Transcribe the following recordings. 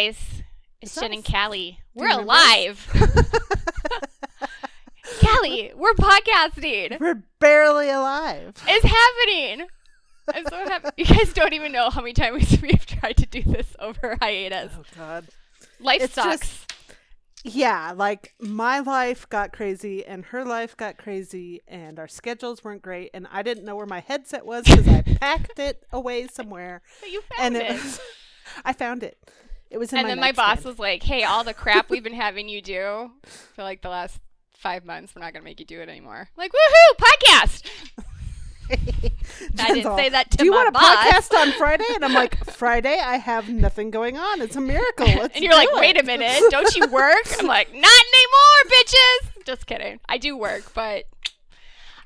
Guys, it's Jen and Callie. We're alive. Callie, we're podcasting. We're barely alive. It's happening. I'm so happy. You guys don't even know how many times we've tried to do this over hiatus. Oh God, life it's sucks. Just, yeah, like my life got crazy and her life got crazy, and our schedules weren't great, and I didn't know where my headset was because I packed it away somewhere. But you found and it. it was, I found it. It was and my then my boss was like, "Hey, all the crap we've been having you do for like the last five months, we're not gonna make you do it anymore." I'm like, woohoo, podcast! I didn't say that to Do you want a boss. podcast on Friday? And I'm like, Friday, I have nothing going on. It's a miracle. Let's and you're like, it. wait a minute, don't you work? I'm like, not anymore, bitches. Just kidding. I do work, but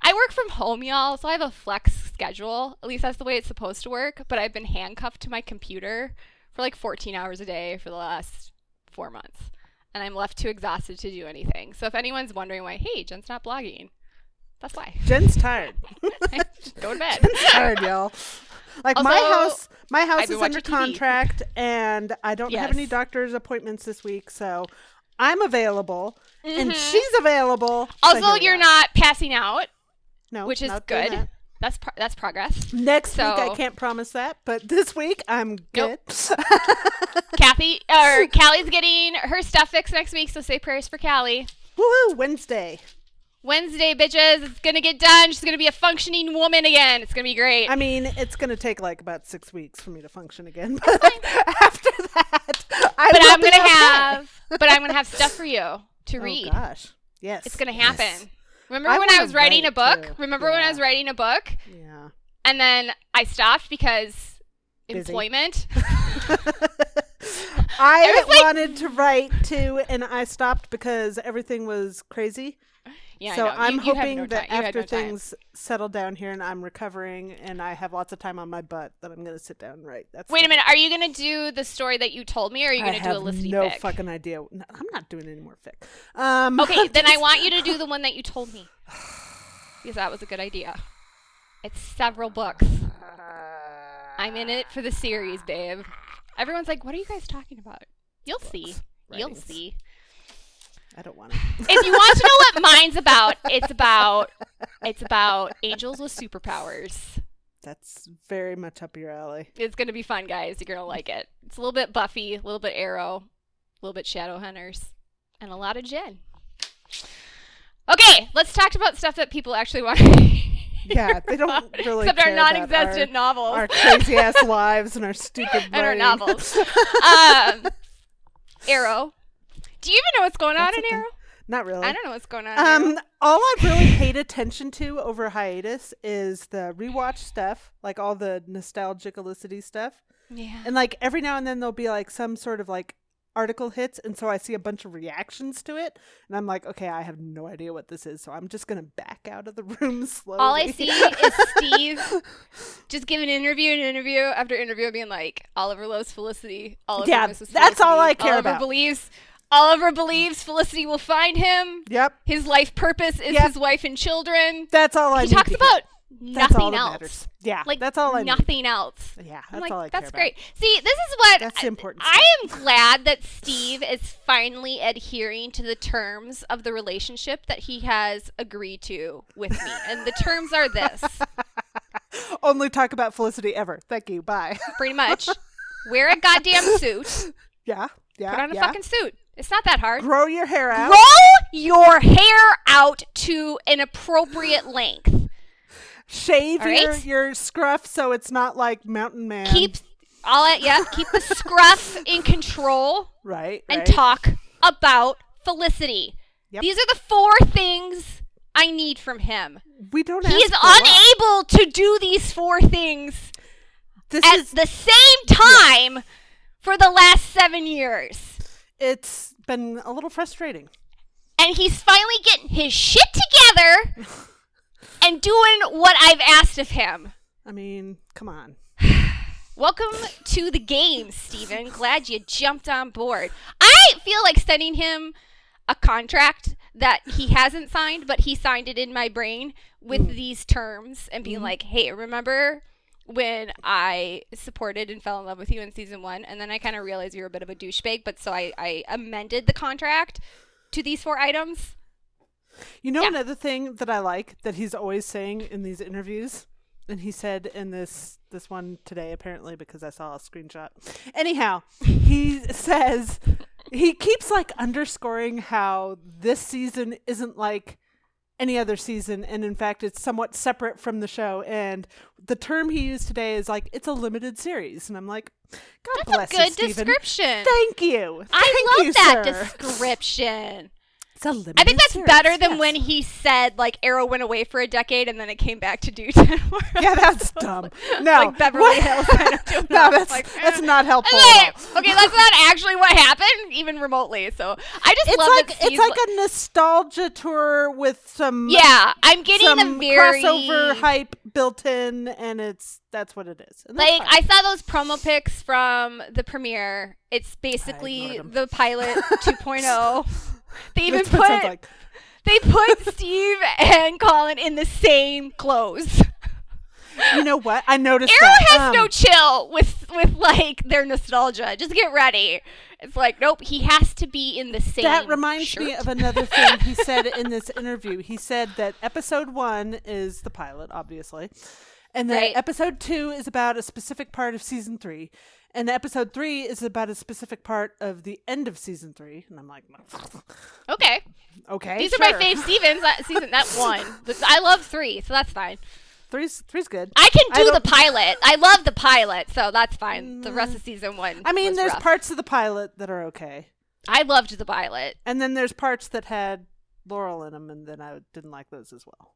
I work from home, y'all, so I have a flex schedule. At least that's the way it's supposed to work. But I've been handcuffed to my computer for like 14 hours a day for the last four months. And I'm left too exhausted to do anything. So if anyone's wondering why, hey, Jen's not blogging, that's why. Jen's tired. Go to bed. Jen's tired, y'all. Like also, my house, my house is under contract, and I don't yes. have any doctor's appointments this week, so I'm available, mm-hmm. and she's available. Also, so you're not passing out. No, which is good. That's pro- that's progress. Next so, week I can't promise that, but this week I'm good. Nope. Kathy or Callie's getting her stuff fixed next week, so say prayers for Callie. Woohoo! Wednesday. Wednesday, bitches. It's gonna get done. She's gonna be a functioning woman again. It's gonna be great. I mean, it's gonna take like about six weeks for me to function again. But after that, I but I'm gonna have. But I'm gonna have stuff for you to oh, read. Gosh, yes, it's gonna happen. Yes. Remember I when I was writing a book? Too. Remember yeah. when I was writing a book? Yeah. And then I stopped because Busy. employment. I like, wanted to write too, and I stopped because everything was crazy. Yeah, so I'm you, hoping no that after no things settle down here and I'm recovering and I have lots of time on my butt that I'm going to sit down and write. That's Wait a minute, are you going to do the story that you told me, or are you going to do a listy no fic? fucking idea. No, I'm not doing any more fic. Um, okay, then I want you to do the one that you told me because that was a good idea. It's several books. I'm in it for the series, babe. Everyone's like, "What are you guys talking about?" You'll books, see. Writings. You'll see. I don't want to. if you want to know what mine's about, it's about it's about angels with superpowers. That's very much up your alley. It's gonna be fun, guys. You're gonna like it. It's a little bit Buffy, a little bit Arrow, a little bit Shadowhunters, and a lot of Jen. Okay, let's talk about stuff that people actually want. yeah, they don't really except our non-existent our, novels, our crazy ass lives, and our stupid and our novels. um, Arrow. Do you even know what's going That's on in Arrow? Not really. I don't know what's going on. Um, all I've really paid attention to over hiatus is the rewatch stuff, like all the nostalgic Felicity stuff. Yeah. And like every now and then there'll be like some sort of like article hits and so I see a bunch of reactions to it and I'm like, okay, I have no idea what this is, so I'm just gonna back out of the room slowly. All I see is Steve just giving interview and interview after interview being like, Oliver loves Felicity. Oliver yeah, that's Felicity. all I care Oliver about. believes Oliver believes Felicity will find him. Yep. His life purpose is yep. his wife and children. That's all I he talks about nothing else. Matters. Yeah, like that's all I nothing need. else. Yeah, that's like, all I That's great. About. See, this is what that's I, important. I am glad that Steve is finally adhering to the terms of the relationship that he has agreed to with me, and the terms are this: only talk about Felicity ever. Thank you. Bye. Pretty much. Wear a goddamn suit. Yeah. Yeah. Put on a yeah. fucking suit. It's not that hard. Grow your hair out. Grow your hair out to an appropriate length. Shave All your, your scruff so it's not like Mountain Man. Keep all that, yeah. Keep the scruff in control. Right. And right. talk about Felicity. Yep. These are the four things I need from him. We don't. He is unable to do these four things this at is, the same time yeah. for the last seven years. It's been a little frustrating. And he's finally getting his shit together and doing what I've asked of him. I mean, come on. Welcome to the game, Steven. Glad you jumped on board. I feel like sending him a contract that he hasn't signed, but he signed it in my brain with mm. these terms and being mm. like, hey, remember when I supported and fell in love with you in season one, and then I kind of realized you were a bit of a douchebag, but so I, I amended the contract to these four items. You know yeah. another thing that I like that he's always saying in these interviews, and he said in this this one today apparently because I saw a screenshot. Anyhow, he says he keeps like underscoring how this season isn't like any other season and in fact it's somewhat separate from the show. And the term he used today is like it's a limited series. And i'm like god That's bless a good you, description. Thank you. Thank i love you, that sir. description it's a limited I think that's series, better than yes. when he said like Arrow went away for a decade and then it came back to do ten more. Yeah, that's dumb. No, like Beverly Hills. no, that's like, that's eh. not helpful. Okay, okay, that's not actually what happened, even remotely. So I just it's love like it's like a nostalgia tour with some yeah. I'm getting some a very crossover hype built in, and it's that's what it is. Like fine. I saw those promo pics from the premiere. It's basically the pilot 2.0. They even put like. they put Steve and Colin in the same clothes. You know what? I noticed. Arrow that. has um, no chill with with like their nostalgia. Just get ready. It's like nope. He has to be in the same. That reminds shirt. me of another thing he said in this interview. He said that episode one is the pilot, obviously, and that right. episode two is about a specific part of season three, and episode three is about a specific part of the end of season three. And I'm like, okay, okay. These sure. are my fave Stevens. That season, that one. I love three, so that's fine. Three's three's good. I can do I the pilot. I love the pilot, so that's fine. The rest of mm. season one. I mean, there's rough. parts of the pilot that are okay. I loved the pilot, and then there's parts that had Laurel in them, and then I didn't like those as well.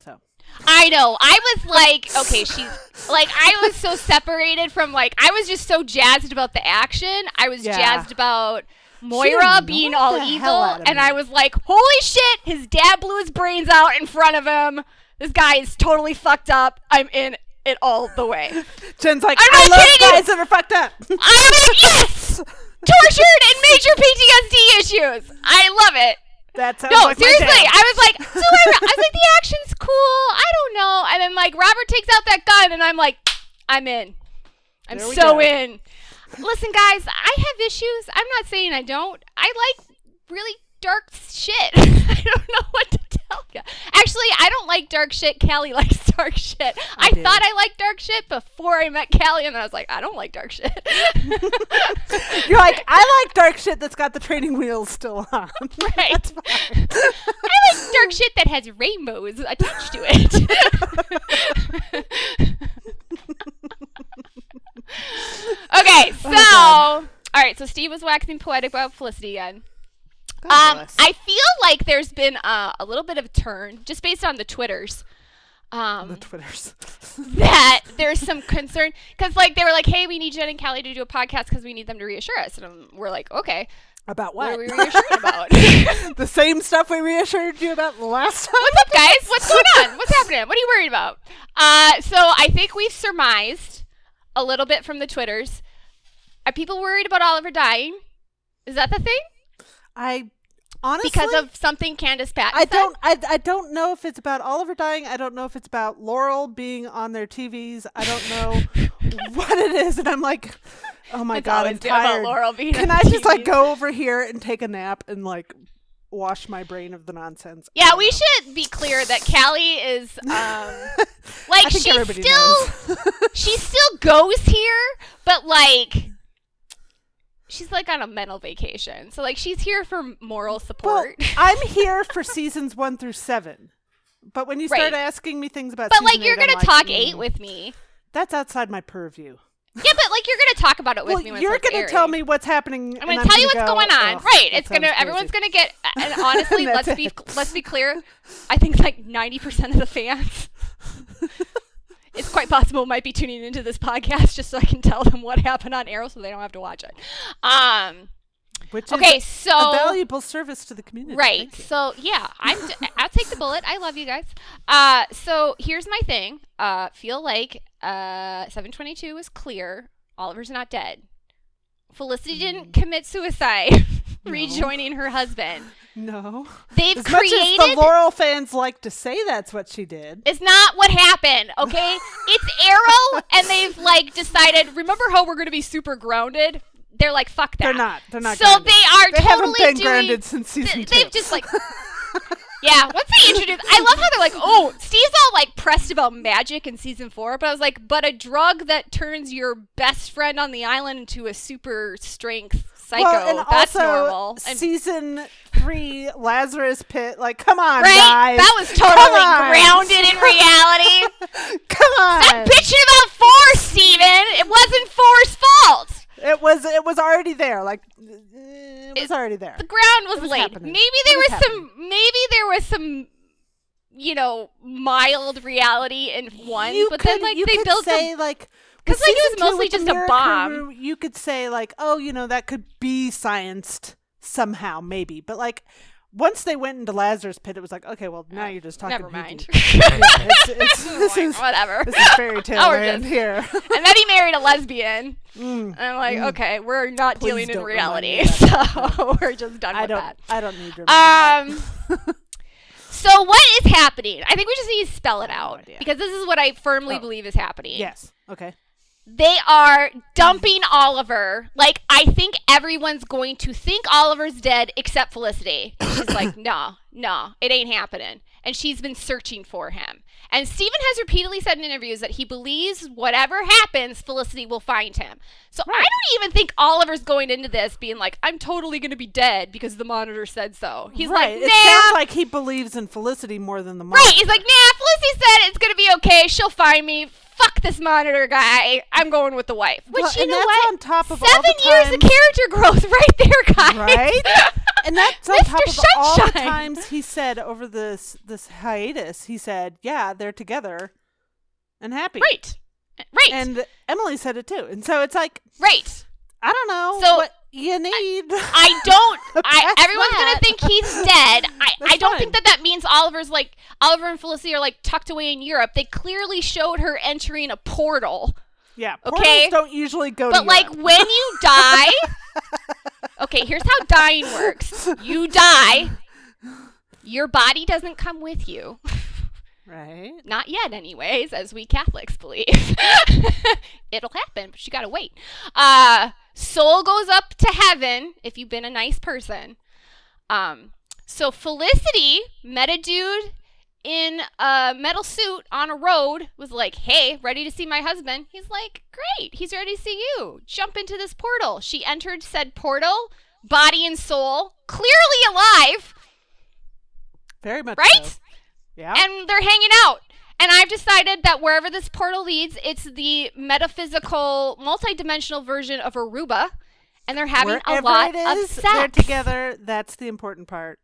So I know. I was like, okay, she's like, I was so separated from like, I was just so jazzed about the action. I was yeah. jazzed about Moira being all evil, and I was like, holy shit, his dad blew his brains out in front of him. This guy is totally fucked up. I'm in it all the way. Jen's like, I'm I love guys you. that are fucked up. I'm in, yes, tortured and major PTSD issues. I love it. That sounds no, like seriously. I was like, so I, I was like, the action's cool. I don't know. And then like Robert takes out that gun, and I'm like, I'm in. I'm so go. in. Listen, guys, I have issues. I'm not saying I don't. I like really dark shit. I don't know what to tell you. Actually, I don't like dark shit. Callie likes dark shit. I, I thought I liked dark shit before I met Callie, and then I was like, I don't like dark shit. You're like, I like dark shit that's got the training wheels still on. Right. I like dark shit that has rainbows attached to it. okay, oh so. Oh, all right, so Steve was waxing poetic about Felicity again. Um, I feel like there's been uh, a little bit of a turn just based on the twitters. Um, the twitters that there's some concern because like they were like, hey, we need Jen and Callie to do a podcast because we need them to reassure us, and um, we're like, okay. About what? What are we reassuring about? the same stuff we reassured you about last time. What's up, guys? What's going on? What's happening? What are you worried about? Uh, so I think we've surmised a little bit from the twitters. Are people worried about Oliver dying? Is that the thing? I honestly because of something Candice Patton. I don't. I, I don't know if it's about Oliver dying. I don't know if it's about Laurel being on their TVs. I don't know what it is, and I'm like, oh my it's god, I'm tired. Laurel being Can I just like go over here and take a nap and like wash my brain of the nonsense. Yeah, we know. should be clear that Callie is um like she still she still goes here, but like she's like on a mental vacation. So like she's here for moral support. Well, I'm here for seasons one through seven. But when you start right. asking me things about, but like you're going to talk mm, eight with me. That's outside my purview. Yeah, but like you're gonna talk about it with well, me. When you're gonna airing. tell me what's happening. I'm gonna tell you what's going on. right. It's gonna. Everyone's gonna get. And honestly, let's be let's be clear. I think like 90 percent of the fans. It's quite possible might be tuning into this podcast just so I can tell them what happened on Arrow, so they don't have to watch it. Um. Which Okay, is so a valuable service to the community. Right. So yeah, I'm. D- I'll take the bullet. I love you guys. Uh, so here's my thing. Uh, feel like uh, 722 is clear. Oliver's not dead. Felicity didn't commit suicide, Mm. No. rejoining her husband. No. They've As much as the Laurel fans like to say that's what she did. it's not what happened, okay? it's Arrow, and they've like decided. Remember how we're going to be super grounded? They're like, fuck that. They're not. They're not. so grounded. they are They haven't been doing. grounded since season th- two. they've just like yeah once they introduce i love how they're like oh steve's all like pressed about magic in season four but i was like but a drug that turns your best friend on the island into a super strength psycho well, and that's also normal and season three Lazarus Pit. Like, come on, right guys. that was totally grounded in reality Come on. stop bitching about force steven it wasn't force fault It was. It was already there. Like, it was already there. the ground was, was laid. happening. Maybe there It was, was some. Maybe there was some. You know, mild reality in one, you but could, then like they built say a like 'cause, like, it was mostly just a bomb. Crew, You could say like, oh, you know, that could be scienced somehow, maybe. But like, once they went into Lazarus Pit, it was like, okay, well, now you're just talking. Never mind. It's, it's, this is Whatever. this is fairy tale Oh, land just- here. and then he married a lesbian. Mm. And I'm like, okay, we're not dealing in don't remind me reality, so we're just done I with that. I don't need that. Um. so what is happening? I think we just need to spell it out because this is what I firmly Oh. believe is happening. yes. Okay. They are dumping Oliver. Like, I think everyone's going to think Oliver's dead except Felicity. She's like, no, no, it ain't happening. And she's been searching for him. And Steven has repeatedly said in interviews that he believes whatever happens, Felicity will find him. So I don't even think Oliver's going into this being like, I'm totally going to be dead because the monitor said so. He's right. like, it sounds like he believes in Felicity more than the monitor. Right. He's like, nah, Felicity said it's going to be okay. She'll find me. Fuck this monitor guy. I'm going with the wife. Which, Well, you know what? on top of all Seven years of character growth right there, guys. right? And that's on top of all the times he said over this this hiatus. He said, "Yeah, they're together and happy." Right. Right. And Emily said it too. And so it's like right. I don't know So, what you need. I don't. I everyone's that. gonna think he's dead. I, That's I don't fine. think that that means Oliver's like Oliver and Felicity are like tucked away in Europe. They clearly showed her entering a portal. yeah, Okay. don't usually go But like Europe. when you die, okay, here's how dying works. You die. Your body doesn't come with you. right? Not yet, anyways, as we Catholics believe. It'll happen, but you gotta wait. Uh, soul goes up to heaven if you've been a nice person. Um, so Felicity met a dude in a metal suit on a road, was like, hey, ready to see my husband? He's like, great, he's ready to see you. Jump into this portal. She entered said portal, body and soul, clearly alive, Very much right? so. Yeah. and they're hanging out. And I've decided that wherever this portal leads, it's the metaphysical, multidimensional version of Aruba, and they're having Wherever a lot it is, of they're sex. together. That's the important part.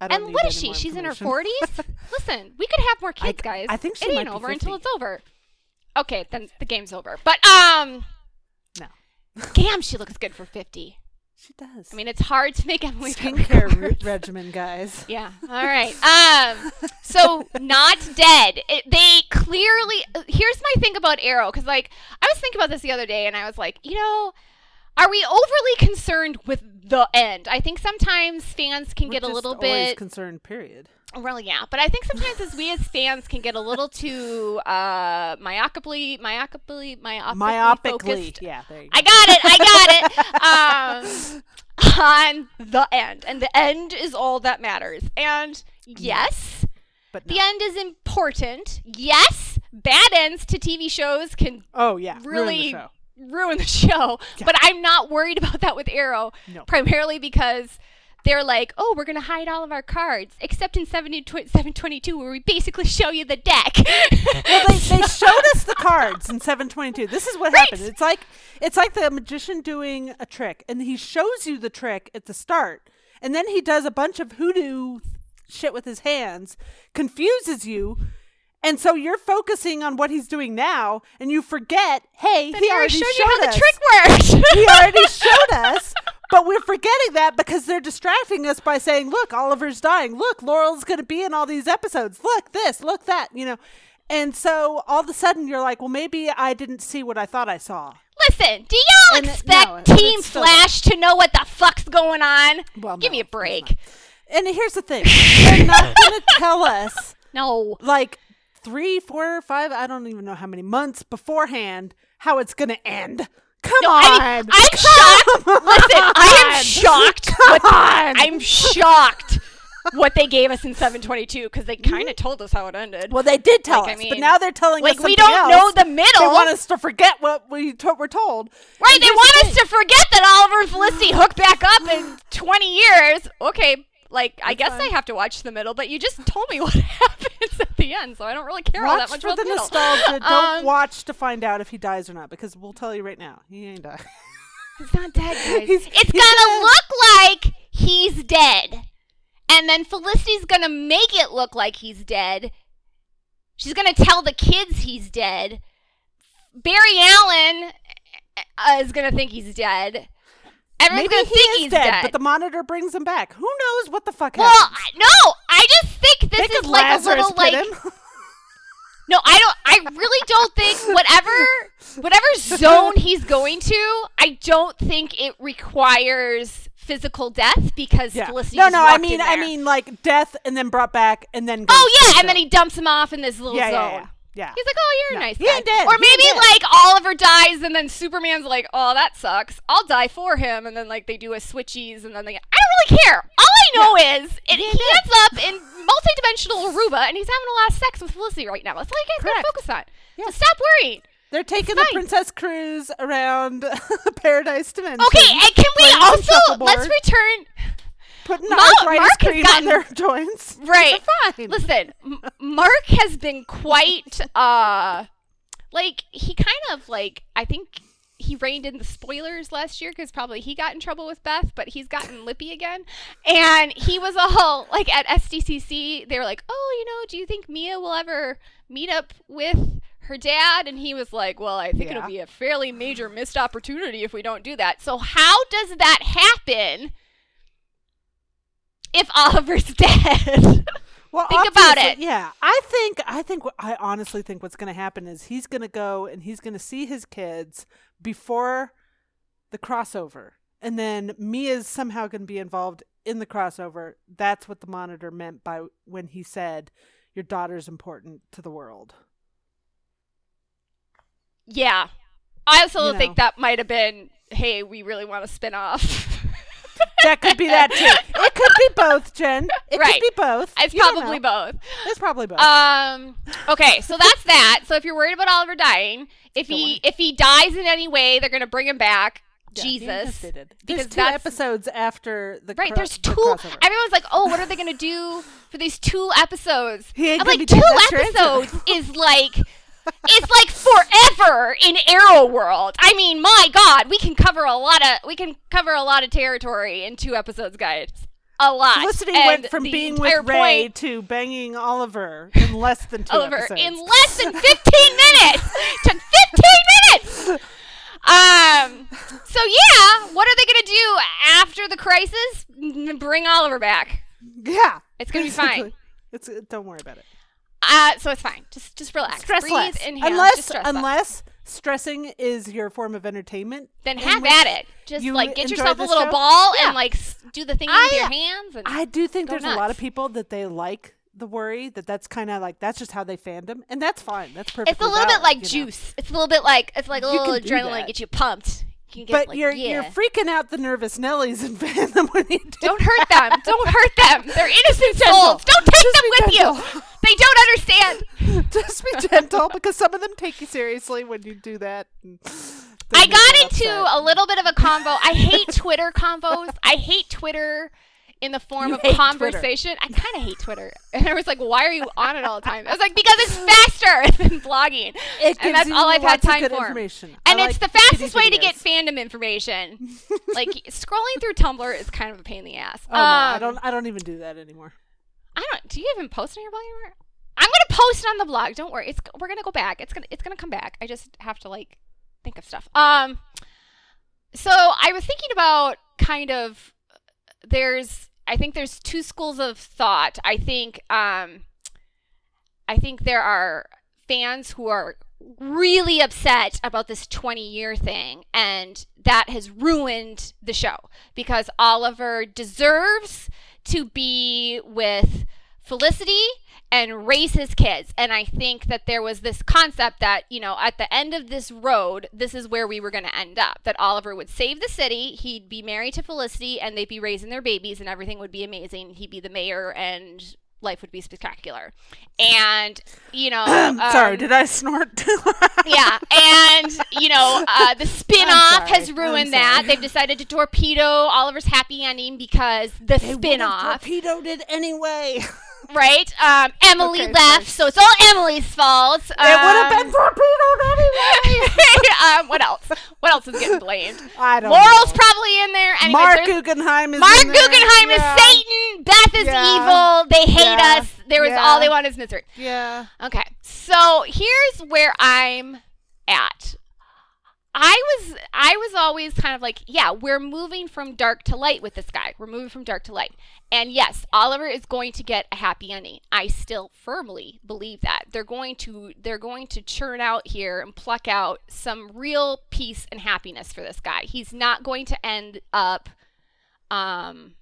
And what is she? She's in her forties. Listen, we could have more I- kids, guys. I think she it might ain't be over until it's over. Okay, then the game's over. But um, No. damn, she looks good for fifty. She does. I mean, it's hard to make Emily skincare re- regimen, guys. Yeah. All right. Um. So not dead. It, they clearly. Here's my thing about Arrow, because like I was thinking about this the other day, and I was like, you know, are we overly concerned with the end? I think sometimes fans can We're get a little always bit. concerned. Period. Well, yeah, but I think sometimes as we as fans can get a little too uh myopically, myopically, myopically, Myopically, focused yeah. There you go. I got it. I got it. Um, on the end, and the end is all that matters. And yes, but the end is important. Yes, bad ends to TV shows can oh yeah, ruin the really show. ruin the show. Yeah. But I'm not worried about that with Arrow, No. primarily because. They're like, oh, we're gonna hide all of our cards, except in 70 tw- 722, where we basically show you the deck. Well, they, they showed us the cards. in 722. This is what Right. happens. It's like it's like the magician doing a trick, and he shows you the trick at the start, and then he does a bunch of hoodoo shit with his hands, confuses you. And so you're focusing on what he's doing now, and you forget, hey, Then he already showed showed you how us. the trick works. he already showed us, but we're forgetting that because they're distracting us by saying, "Look, Oliver's dying. Look, Laurel's going to be in all these episodes. Look this, look that." You know, and so all of a sudden you're like, "Well, maybe I didn't see what I thought I saw." Listen, do y'all And it- expect no, Team Flash to know what the fuck's going on? Well, Give no, me a break. And here's the thing: they're not going to tell us No. like three, four, five. I don't even know how many months beforehand how it's going to end. Come No, on, I mean, I'm shocked. Come Listen, I am shocked. Come what- on. I'm shocked what they gave us in 722 because they kind of mm-hmm. told us how it ended. Well, they did tell Like, I us, but now they're telling us. like us we don't else. know the middle. They want us to forget what we to- were told. right? And They want the us to forget that Oliver and Felicity hook back up in 20 years. Okay. Like I guess fine. I have to watch the middle, but you just told me what happens at the end, so I don't really care all Watch that much for about the nostalgia. Don't Um, watch to find out if he dies or not, because we'll tell you right now, he ain't died. He's not dead, guys. He's- it's he's gonna dead. look like he's dead. And then Felicity's gonna make it look like he's dead. She's gonna tell the kids he's dead. Barry Allen uh, is gonna think he's dead. Everyone's Maybe he think is he's dead, dead. but the monitor brings him back. Who knows what the fuck well, happened? I- no, I just think this They is like Lazarus a little like. No, I don't. I really don't think whatever whatever zone he's going to. I don't think it requires physical death because yeah. Felicity. No, no, I mean, I mean, like death and then brought back and then. Oh, goes Oh yeah, and then he dumps him off in this little Yeah, zone. yeah, yeah. Yeah. He's like, "Oh, you're No, a nice he guy." dead. Or He maybe like Oliver dies, and then Superman's like, "Oh, that sucks. I'll die for him." And then like they do a switchies, and then they. Get I don't really care. All I know is it, he ends up in multidimensional Aruba, and he's having a lot of sex with Felicity right now. That's all you guys gotta focus on. Yeah. So stop worrying. They're taking the princess cruise around Paradise Dimension. Okay, and can we also let's return putting Ma- arthritis Marc cream gotten- on their joints. right? Listen, M- Marc has been quite uh like he kind of like I think he reined in the spoilers last year because probably he got in trouble with Beth, but he's gotten lippy again. And he was all like at SDCC, they were like, "Oh, you know, do you think Mia will ever meet up with her dad?" And he was like, "Well, I think Yeah. it'll be a fairly major missed opportunity if we don't do that." So how does that happen? If Oliver's dead, Well, Think about it. Yeah, I think I think I honestly think what's going to happen is he's going to go and he's going to see his kids before the crossover, and then Mia's somehow going to be involved in the crossover. That's what the monitor meant by when he said, "Your daughter's important to the world." Yeah. I also You know. think that might have been, hey, we really want to spin off. That could be that too. It could be both, Jen. It Right. could be both. it's You probably both. It's probably both. Um okay, so that's that. So if you're worried about Oliver dying, if Don't he worry. if he dies in any way, they're going to bring him back. Yeah, Jesus. Because There's two episodes after the Right, cro- there's two. crossover. Everyone's like, "Oh, what are they going to do for these two episodes?" He ain't I'm gonna like, two dead, that's your answer." episodes is like it's like forever in Arrow World. I mean, my God, we can cover a lot of we can cover a lot of territory in two episodes, guys. A lot. Felicity And went from being with Ray point- to banging Oliver in less than two over episodes. in less than 15 minutes. Took 15 minutes. Um. So yeah, what are they gonna do after the crisis? Bring Oliver back. yeah, It's gonna be fine. It's uh, don't worry about it. Uh, so it's fine. Just just relax. Stress Breathe, less. inhale. unless stress less. unless stressing is your form of entertainment. then have at it. Just you like get yourself a little show. ball Yeah. and like do the thing I- with your hands. And I do think there's a lot of people that they like the worry that that's kind of like that's just how they fandom, and that's fine. That's perfect. it's a little bit like juice. It's a little bit like it's like a You little adrenaline that. get you pumped. Can get But like, you're yeah. you're freaking out the nervous Nellies in fandom when you do. Don't hurt them. Don't hurt them. They're innocent souls. Don't take Just them with gentle. you. They don't understand. Just be gentle because some of them take you seriously when you do that. I got into upset. a little bit of a convo. I hate Twitter convos. I hate Twitter in the form You of conversation. I kind of hate Twitter. And I was like, why are you on it all the time? I was like, because it's faster than blogging. It and that's all I've had time for. I And it's like the fastest way to get fandom information. like scrolling through Tumblr is kind of a pain in the ass. Oh no, I Um, don't. I don't even do that anymore. I don't. Do you even post on your blog anymore? I'm gonna post it on the blog. Don't worry. It's we're gonna go back. It's gonna it's gonna come back. I just have to like think of stuff. Um. So I was thinking about kind of there's I think there's two schools of thought. I think um I think there are fans who are really upset about this 20 year thing and that has ruined the show because Oliver deserves to be with Felicity and raise his kids. And I think that there was this concept that, you know, at the end of this road, this is where we were going to end up. That Oliver would save the city, he'd be married to Felicity, and they'd be raising their babies, and everything would be amazing. He'd be the mayor, and life would be spectacular. And, you know. Sorry, um, did I snort? yeah, and you know uh, the spin-off has ruined that. They've decided to torpedo Oliver's happy ending because the They would've spin-off, torpedoed it anyway. right? Um, Emily Okay, left, sorry. so it's all Emily's fault. it would have Um, been torpedoed anyway. um, what else? What else is getting blamed? I don't Laurel's know. probably in there. Anyways, Marc Guggenheim is Marc in there. Guggenheim Yeah. is Satan. Beth is Yeah. evil. They hate Yeah. us. There was Yeah. all they want is misery. Yeah. Okay, so here's where I'm at. I was I was always kind of like, yeah, we're moving from dark to light with this guy. We're moving from dark to light. And yes, Oliver is going to get a happy ending. I still firmly believe that. They're going to they're going to churn out here and pluck out some real peace and happiness for this guy. He's not going to end up um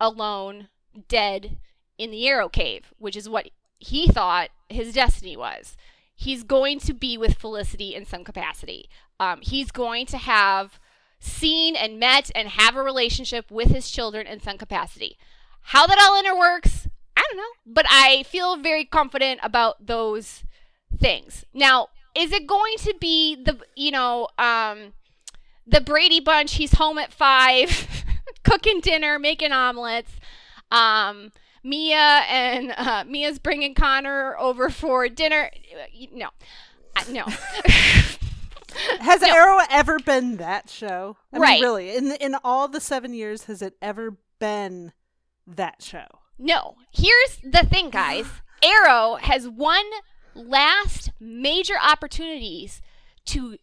alone, dead in the Arrow Cave, which is what he thought his destiny was. He's going to be with Felicity in some capacity. Um, he's going to have seen and met and have a relationship with his children in some capacity. How that all interworks, I don't know, but I feel very confident about those things. Now, is it going to be the you know um, the Brady Bunch? He's home at five, cooking dinner, making omelets. Um, Mia and uh, Mia's bringing Connor over for dinner. No, Uh, no. Has No. Arrow ever been that show? I Right. Mean, really, in in all the seven years, has it ever been that show? No. Here's the thing, guys. Arrow has one last major opportunities to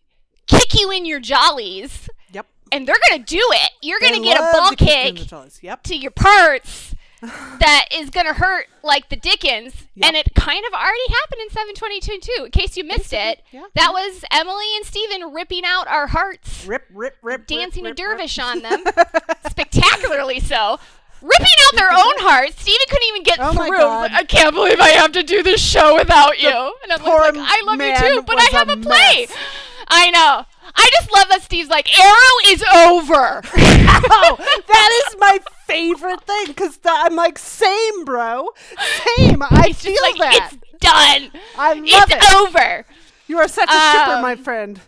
kick you in your jollies, Yep. and they're gonna do it. You're gonna get a ball kick kick. Yep. to your parts that is gonna hurt like the Dickens, Yep. and it kind of already happened in 722 too. In case you missed it, Yeah. that was Emily and Steven ripping out our hearts, Rip, rip, rip. dancing rip, a rip, rip. dervish on them, spectacularly so. Ripping out their own hearts. Steven couldn't even get Oh my through. God. I can't believe I have to do this show without you. And I'm like, I love you too, but I have a a play. mess. I know. I just love that Steve's like, Arrow is over. oh, that is my favorite thing because I'm like, same, bro, same. I It's feel like, that. it's done. I love it's it. over. You are such a shipper, Um, my friend.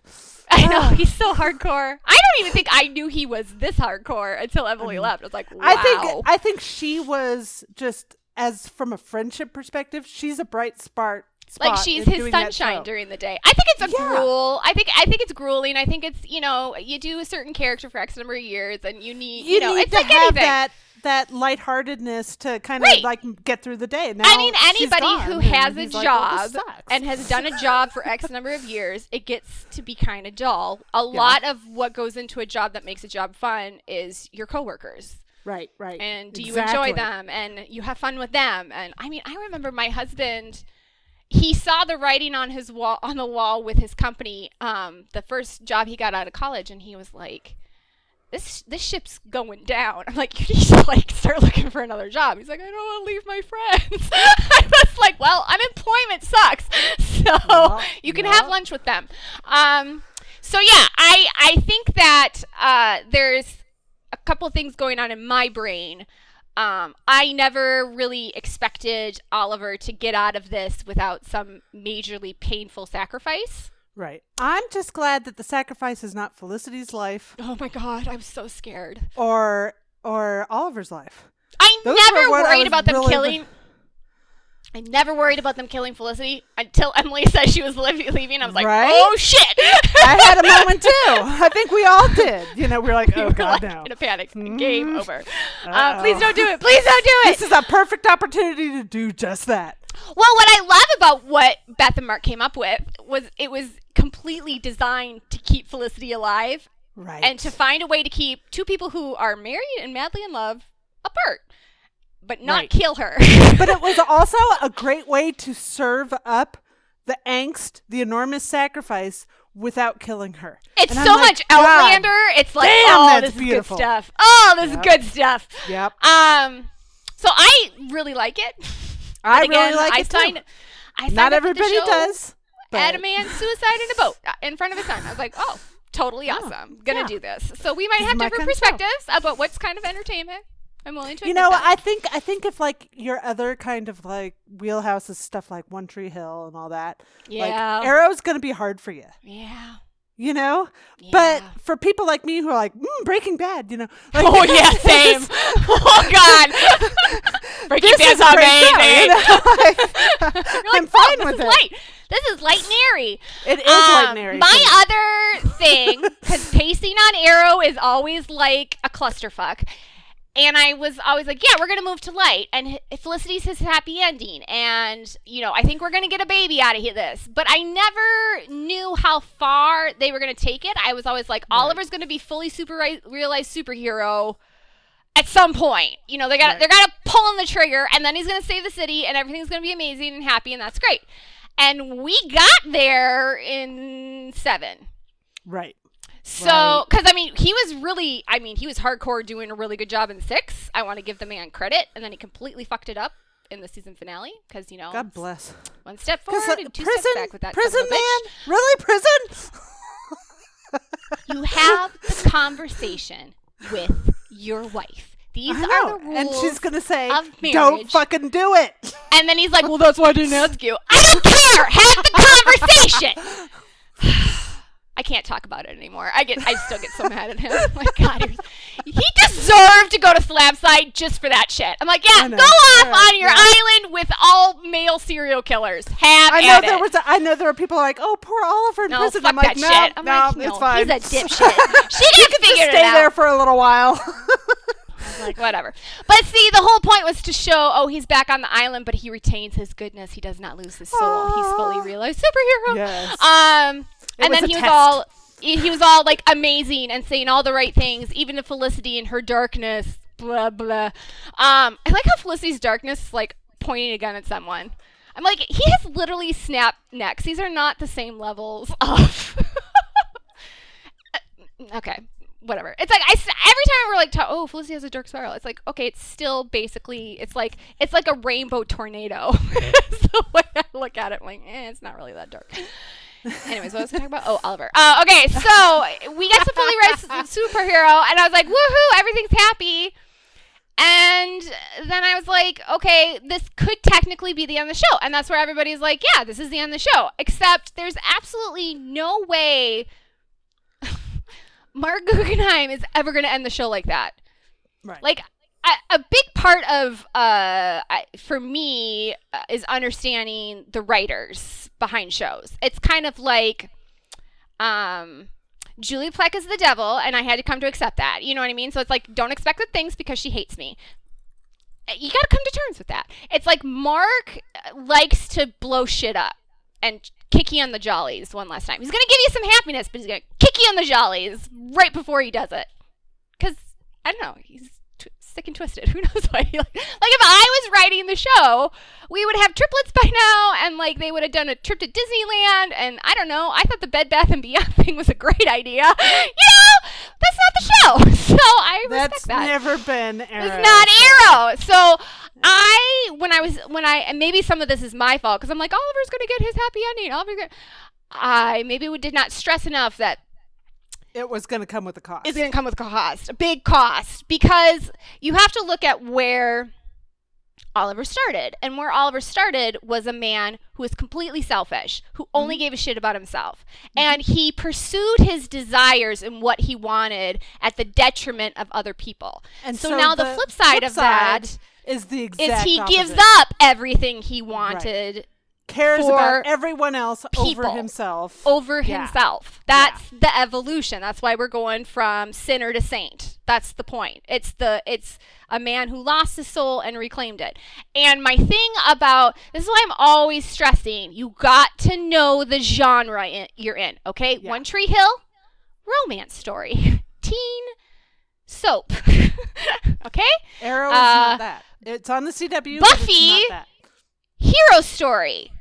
I know he's so hardcore. I don't even think I knew he was this hardcore until Emily left. I was like, wow. I think I think she was just as from a friendship perspective, she's a bright spark. Like she's his sunshine during the day. I think it's a Yeah. gruel. I think I think it's grueling. I think it's you know you do a certain character for X number of years, and you need you, You, know need it's to like have anything. that that lightheartedness to kind of Right. like get through the day. Now I mean, anybody who has a he's like, "Well, this job and has done a job for X number of years, it gets to be kind of dull. A lot of what goes into a job that makes a job fun is your coworkers. right, right, and do you enjoy them and you have fun with them and i mean i remember my husband he saw the writing on his wall on the wall with his company um, the first job he got out of college and he was like this this ship's going down i'm like you need to like start looking for another job he's like i don't want to leave my friends i was like well unemployment sucks so Well, you can yeah. have lunch with them um, so yeah i i think that uh, there's a couple things going on in my brain. Um, I never really expected Oliver to get out of this without some majorly painful sacrifice. Right. I'm just glad that the sacrifice is not Felicity's life Oh my god, I'm so scared. or or Oliver's life. I Those never what I worried about them really- killing. I never worried about them killing Felicity until Emily said she was li- leaving. I was like, Right? "Oh shit!" I had a moment too. I think we all did. You know, we are like, oh were, god, like, no. In a panic. Mhm. Game over. Uh, please don't do it. Please don't do it. This is a perfect opportunity to do just that. Well, what I love about what Beth and Marc came up with was it was completely designed to keep Felicity alive Right. and to find a way to keep two people who are married and madly in love apart, but not Right. kill her. but it was also a great way to serve up the angst, the enormous sacrifice without killing her. It's so like, much God, Outlander. It's like, damn, oh, that's this beautiful. is good stuff. Oh, this Yep. is good stuff. Yep. Um, so I really like it. I again, really like I it signed, too. I signed Not up for the everybody show does. At a But man's suicide in a boat uh, in front of his son. I was like, oh, totally Oh, awesome. Gonna yeah. do this. So we might This have different kind of show. perspectives about what's kind of entertainment. I'm willing to. you know, that. I think I think if like your other kind of like wheelhouse is stuff like One Tree Hill and all that, yeah, like Arrow's gonna be hard for you. yeah. You know, Yeah. but for people like me who are like mm, Breaking Bad, you know, like, oh yeah, same. this- oh god, Breaking Bad's a great show, you know? Like, I'm "Oh, fine this with is it. light. This is light and airy. It is Um, and airy. My other thing, because pacing on Arrow is always like a clusterfuck. And I was always like, yeah, we're going to move to light. And Felicity's his happy ending. And, you know, I think we're going to get a baby out of this. But I never knew how far they were going to take it. I was always like, Right. Oliver's going to be fully super realized superhero at some point. You know, they got Right. they're gonna pull on the trigger, and then he's gonna save the city, and everything's gonna be amazing and happy, and that's great. And we got there in seven. right. So, Right. because I mean, he was really, I mean, he was hardcore doing a really good job in six. I want to give the man credit, and then he completely fucked it up in the season finale because you know, God bless. one step forward uh, and two prison, steps back with that son prison man, bitch. really prison. You have the conversation with your wife. These are the rules. and she's gonna say, "Don't fucking do it." And then he's like, "Well, that's why I didn't ask you." I don't care. Have the conversation. I can't talk about it anymore. I get, I still get so mad at him. like, God, he, deserved to go to Slabside just for that shit. I'm like, yeah, go off on your yeah. island with all male serial killers. Have I know there it. was. A, I know there were people like, "Oh, poor Oliver in no, prison." I'm like, that no, shit. I'm no, like, it's fine. He's a dipshit. She you didn't can figure stay it out. there for a little while. like whatever. But see, the whole point was to show, oh, he's back on the island, but he retains his goodness. He does not lose his soul. He's fully realized superhero. yes. Um, and then he was test. all he was all like amazing and saying all the right things, even to Felicity in her darkness. Blah blah. Um, I like how Felicity's darkness is like pointing a gun at someone. I'm like, he has literally snapped necks. These are not the same levels of. okay, whatever. It's like I every time we're like, ta- oh, Felicity has a dark spiral. It's like okay, it's still basically it's like it's like a rainbow tornado. It's the way I look at it. I'm like, eh, it's not really that dark. Anyways, what was I talking about? Oh, Oliver. Uh, okay, so we get to fully rise superhero, and I was like, woohoo, everything's happy. And then I was like, okay, this could technically be the end of the show. And that's where everybody's like, yeah, this is the end of the show. Except there's absolutely no way Marc Guggenheim is ever going to end the show like that. right. Like, a, big part of, uh, for me, uh, is understanding the writers behind shows. It's kind of like, um, Julie Plec is the devil, and I had to come to accept that. You know what I mean? So it's like, don't expect good things because she hates me. Uh, You got to come to terms with that. It's like Marc uh, likes to blow shit up and kick you on the jollies one last time. He's gonna give you some happiness, but he's gonna kick you on the jollies right before he does it. Cause I don't know, he's sick and twisted. Who knows why? Like, like if I was writing the show, we would have triplets by now, and like they would have done a trip to Disneyland. And I don't know. I thought the Bed Bath and Beyond thing was a great idea. You know, that's not the show. So I respect That's uh, that. never been Arrow. It's not Arrow. So I, when I was, when I, and maybe some of this is my fault because I'm like, Oliver's gonna get his happy ending. Oliver's gonna. I maybe we did not stress enough that It was going to come with a cost. it's going to come with a cost, a big cost, because you have to look at where Oliver started. And where Oliver started was a man who was completely selfish, who only mm-hmm. gave a shit about himself. Mm-hmm. And he pursued his desires and what he wanted at the detriment of other people. And so, now the, flip side flip of that side is the is exact he gives up everything he wanted cares for about everyone else over himself. over Yeah. himself. That's the evolution. That's why we're going from sinner to saint. That's the point. It's the it's a man who lost his soul and reclaimed it. And my thing about this is why I'm always stressing you got to know the genre in, you're in. Okay, Yeah. One Tree Hill, romance story, teen soap. okay, Arrow is Uh, not that. It's on the CW. Buffy- not that. hero story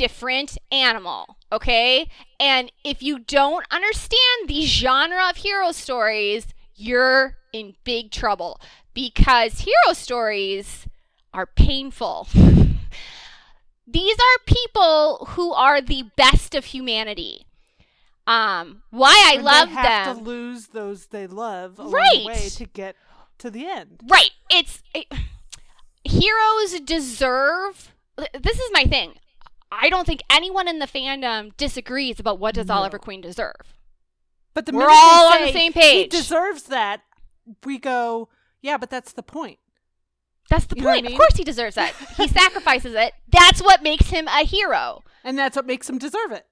different animal okay and if you don't understand the genre of hero stories you're in big trouble because hero stories are painful these are people who are the best of humanity um why i And love they have them to lose those they love along Right. the way to get to the end. Right. It's it, heroes deserve. This is my thing. I don't think anyone in the fandom disagrees about what does No. Oliver Queen deserve. But the We're all on the same page. He deserves that. We go, yeah, but that's the point. That's the You what I point. mean? Of course, he deserves that. He sacrifices it. That's what makes him a hero. And that's what makes him deserve it.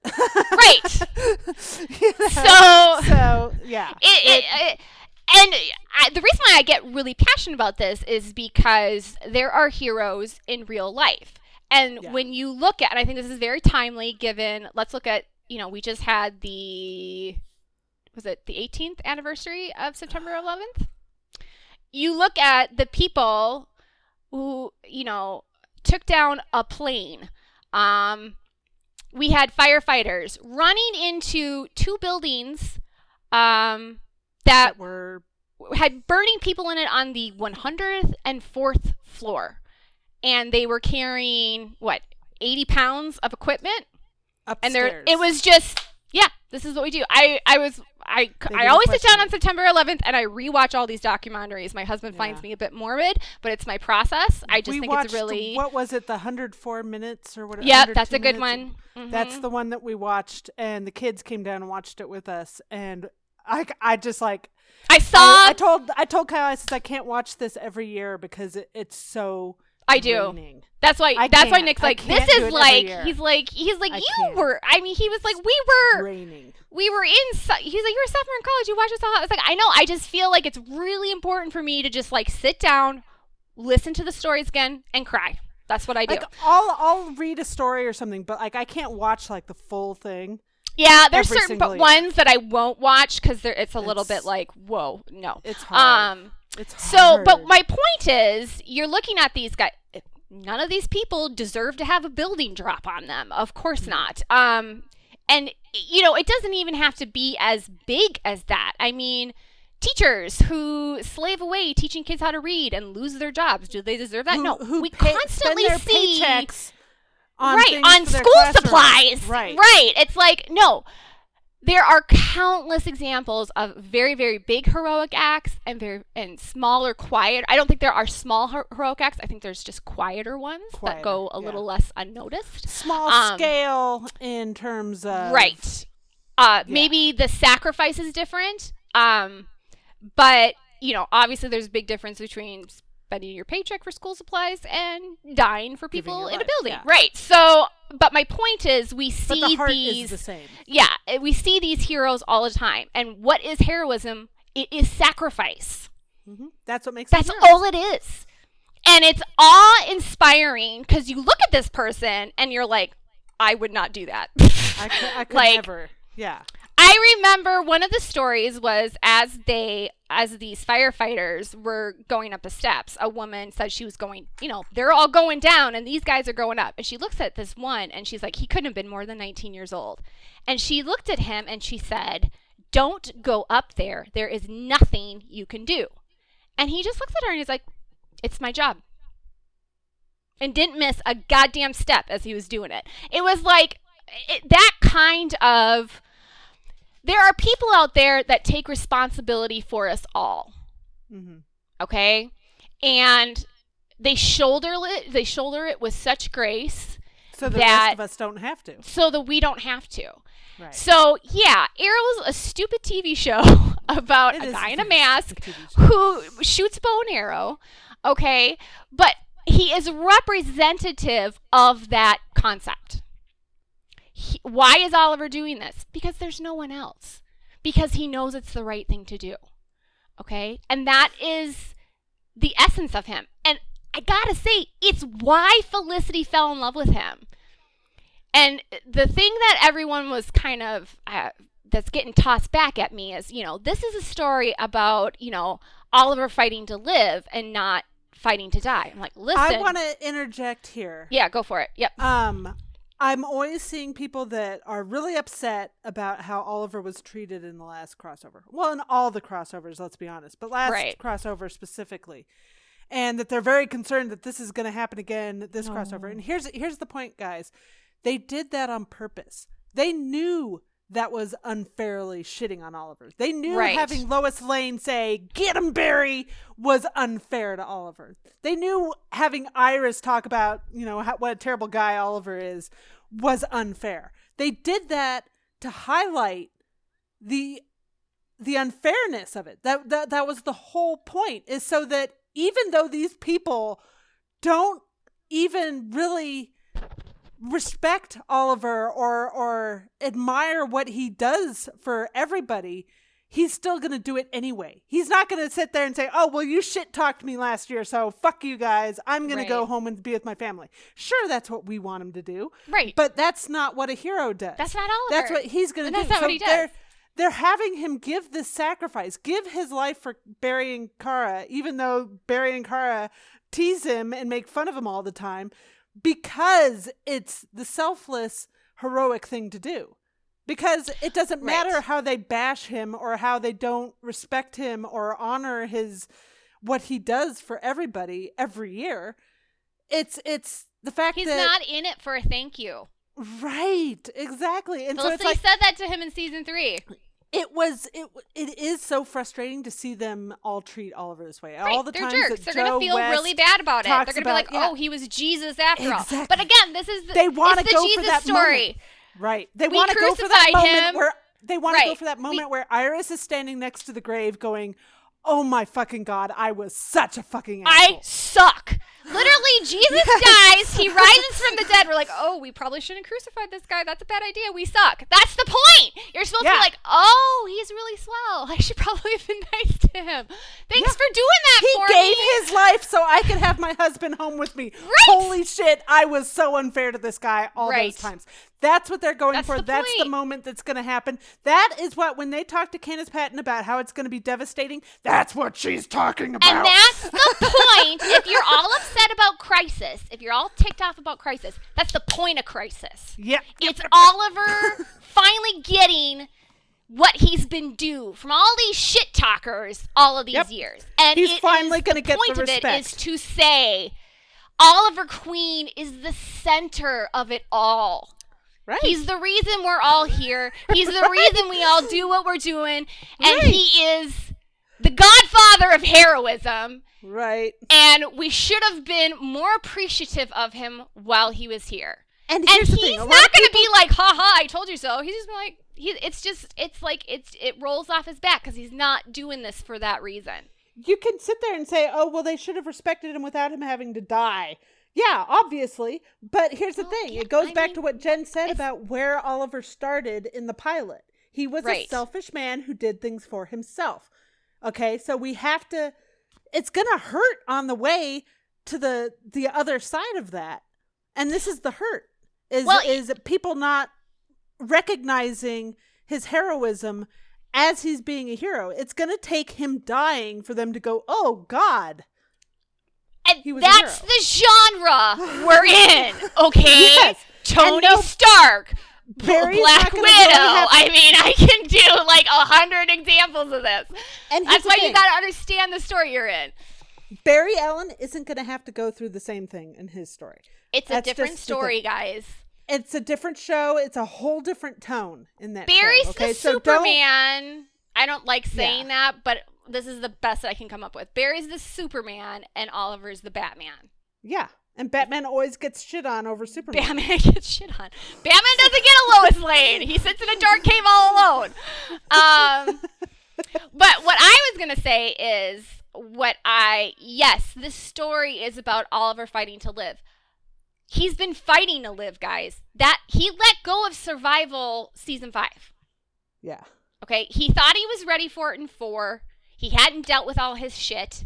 Right. You know? So- so yeah. it, it, it- and I, the reason why I get really passionate about this is because there are heroes in real life. And Yeah. when you look at, and I think this is very timely given, let's look at, you know, we just had the, was it the 18th anniversary of September 11th? You look at the people who, you know, took down a plane. Um, we had firefighters running into two buildings um, that that were had burning people in it on the 104th floor. And they were carrying, what, 80 pounds of equipment? upstairs. And there, it was just, yeah, this is what we do. I, I was, I, They I always sit down on. September 11th and I rewatch all these documentaries. My husband finds me a bit morbid, but it's my process. I just we think it's really, what was it the 104 minutes or whatever yeah that's a good minutes? one. that's Mhm. the one that we watched and the kids came down and watched it with us and i i just like I I, saw, I told i told kyle i said i can't watch this every year because it, it's so I do. draining. That's why. I that's why. Nick's like, this is like. He's like, he's like, I you can't. were. I mean, he was like, we were. draining we were in he's like you're a sophomore in college you watch this all i was like i know i just feel like it's really important for me to just like sit down listen to the stories again and cry that's what i do like i'll i'll read a story or something but like i can't watch like the full thing yeah there's certain but year. ones that i won't watch because it's a little bit like whoa no it's hard um it's so but my point is you're looking at these guys none of these people deserve to have a building drop on them. Of course Mm. not. Um and you know it doesn't even have to be as big as that. I mean teachers who slave away teaching kids how to read and lose their jobs do they deserve that? Who, no. who we pay- constantly spend their see paychecks on right on school supplies. Right. Right. It's like no there are countless examples of very very big heroic acts and very and smaller quiet i don't think there are small her- heroic acts i think there's just quieter ones that go a yeah. little less unnoticed small Um, scale in terms of right uh yeah. maybe the sacrifice is different um but you know obviously there's a big difference between spending your paycheck for school supplies and dying for people in a building. yeah. right. So but my point is we see the these the same. Yeah eh, we see these heroes all the time. And what is heroism? It is sacrifice. Hmm that's what makes that's all it is. And it's awe inspiring because you look at this person and you're like i would not do that. I could, I could like- never. Yeah I remember one of the stories was as they as these firefighters were going up the steps, a woman said she was going, you know, they're all going down and these guys are going up. And she looks at this one and she's like, he couldn't have been more than 19 years old. And she looked at him and she said, "Don't go up there. There is nothing you can do." And he just looks at her and he's like, "It's my job." And didn't miss a goddamn step as he was doing it. It was like it, that kind of there are people out there that take responsibility for us all hmm okay and they shoulder it they shoulder it with such grace So the that- rest of us don't have to. so that we don't have to. Right. So yeah, Arrow's a stupid TV show about It a guy in a mask stupid TV show. who shoots bow and arrow. Okay, but he is representative of that concept. He- why is Oliver doing this? Because there's no one else. Because he knows it's the right thing to do. Okay, and that is the essence of him. And I gotta say, it's why Felicity fell in love with him. And the thing that everyone was kind of uh, that's getting tossed back at me is, you know, this is a story about, you know, Oliver fighting to live and not fighting to die. I'm like, listen. I want to interject here. yeah, go for it. Yep. Um, I'm always seeing people that are really upset about how Oliver was treated in the last crossover. Well, in all the crossovers, let's be honest, but last Right. crossover specifically, and that they're very concerned that this is going to happen again this crossover. And oh. here's here's the point, guys. They did that on purpose. They knew that was unfairly shitting on Oliver. They knew Right. having Lois Lane say "Get him, Barry" was unfair to Oliver. They knew having Iris talk about you know how, what a terrible guy Oliver is was unfair. They did that to highlight the the unfairness of it. That that that was the whole point. Is so that even though these people don't even really respect Oliver or or admire what he does for everybody, he's still going to do it anyway. He's not going to sit there and say, "Oh, well you shit talked me last year, so fuck you guys. I'm going to go home and be with my family." Sure, that's what we want him to do. Right. But that's not what a hero does. That's not Oliver. That's what he's going to do. that's not So what he They're, does. they're having him give this sacrifice, give his life for Barry and Kara, even though Barry and Kara tease him and make fun of him all the time, because it's the selfless, heroic thing to do. Because it doesn't Right. matter how they bash him or how they don't respect him or honor his what he does for everybody every year. It's it's the fact He's that he's not in it for a thank you. right exactly, and so it's like said that to him in season three. It was it it is so frustrating to see them all treat Oliver this way. Right, all the they're times jerks. They're Joe gonna feel West, really bad about it. They're gonna be like, about- yeah. "Oh, he was Jesus after all." But again, this is the, They it's the go for Jesus that story. moment. right. They want to go for that crucified moment where they want to go for that We- moment where Iris is standing next to the grave, going, "Oh my fucking god, I was such a fucking asshole." I suck. Literally, Jesus dies. He rises from the dead. We're like, oh, we probably shouldn't crucify this guy. That's a bad idea. We suck. That's the point. You're supposed to be like, oh, he's really swell. I should probably have been nice to him. Thanks Yeah. for doing that he for gave me. his life so I could have my husband home with me. Right. Holy shit, I was so unfair to this guy all Right. those times. That's what they're going That's for. the That's the point. moment that's going to happen. That is what when they talk to Candice Patton about how it's going to be devastating. That's what she's talking about. And that's the point. if you're all upset about crisis, if you're all ticked off about crisis, that's the point of crisis. Yeah. It's Oliver finally getting what he's been due from all these shit talkers all of these Yep. years. And He's finally gonna the get the point of it is to say Oliver Queen is the center of it all. right. He's the reason we're all here. He's the reason we all do what we're doing. And Right. he is the godfather of heroism. Right. And we should have been more appreciative of him while he was here. And And here's he's the thing. not going to people- be like, "Ha ha, I told you so." He's just like, he. It's just, it's like, it's it rolls off his back because he's not doing this for that reason. you can sit there and say, "Oh, well, they should have respected him without him having to die." Yeah, obviously. But here's the Well, thing: yeah, it goes I back mean, to what Jen said about where Oliver started in the pilot. He was a selfish man who did things for himself. Okay, so we have to. It's gonna hurt on the way to the the other side of that, and this is the hurt. Is Well, is people not recognizing his heroism as he's being a hero. It's going to take him dying for them to go, "Oh God." And He was a that's the genre we're in, okay? Yes. Tony no- Stark, Barry's Black Widow. gonna really have- I mean, I can do like a hundred examples of this. And That's the why you got to understand the story you're in. Barry Allen isn't going to have to go through the same thing in his story. It's a different just the story, guys. It's a different show. It's a whole different tone in that Barry's show. Okay, the so don't- Superman. I don't like saying that, but this is the best that I can come up with. Barry's the Superman and Oliver's the Batman. Yeah. And Batman always gets shit on over Superman. Batman gets shit on. Batman doesn't get a Lois Lane. He sits in a dark cave all alone. Um, but what I was gonna say is what I yes, this story is about Oliver fighting to live. He's been fighting to live, guys. That he let go of survival season five. Yeah. Okay, he thought he was ready for it in four. He hadn't dealt with all his shit.